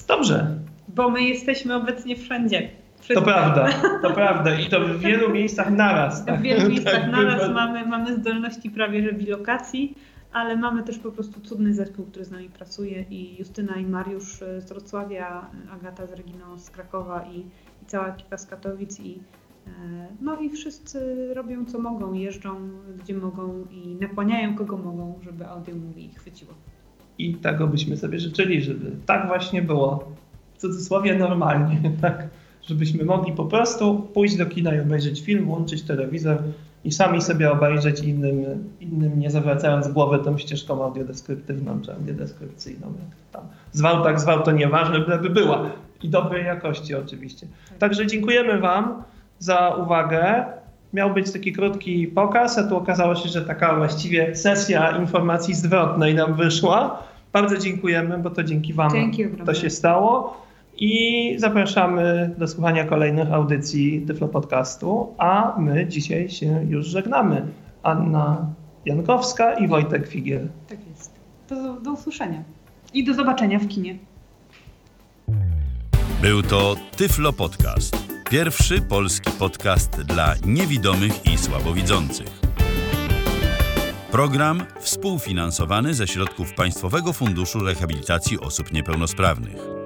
Dobrze. Bo my jesteśmy obecnie wszędzie. To prawda, to prawda i to w wielu miejscach naraz. Tak? W wielu miejscach tak, naraz mamy, mamy zdolności prawie że bilokacji, ale mamy też po prostu cudny zespół, który z nami pracuje i Justyna i Mariusz z Wrocławia, Agata z Reginą z Krakowa i, i cała ekipa z Katowic i e, no i wszyscy robią co mogą, jeżdżą gdzie mogą i nakłaniają kogo mogą, żeby audio mówi ich chwyciło. I tego byśmy sobie życzyli, żeby tak właśnie było, w cudzysłowie normalnie, tak? Żebyśmy mogli po prostu pójść do kina i obejrzeć film, włączyć telewizor i sami sobie obejrzeć innym, innym nie zawracając głowy tą ścieżką audiodeskryptywną czy audiodeskrypcyjną. Jak tam zwał tak, zwał to nieważne, byleby była. I dobrej jakości oczywiście. Także dziękujemy Wam za uwagę. Miał być taki krótki pokaz, a tu okazało się, że taka właściwie sesja informacji zwrotnej nam wyszła. Bardzo dziękujemy, bo to dzięki Wam dzięki, to się stało. I zapraszamy do słuchania kolejnych audycji Tyflo Podcastu, a my dzisiaj się już żegnamy. Anna Jankowska i Wojtek Figiel. Tak jest. Do, do usłyszenia i do zobaczenia w kinie. Był to Tyflo Podcast. Pierwszy polski podcast dla niewidomych i słabowidzących. Program współfinansowany ze środków Państwowego Funduszu Rehabilitacji Osób Niepełnosprawnych.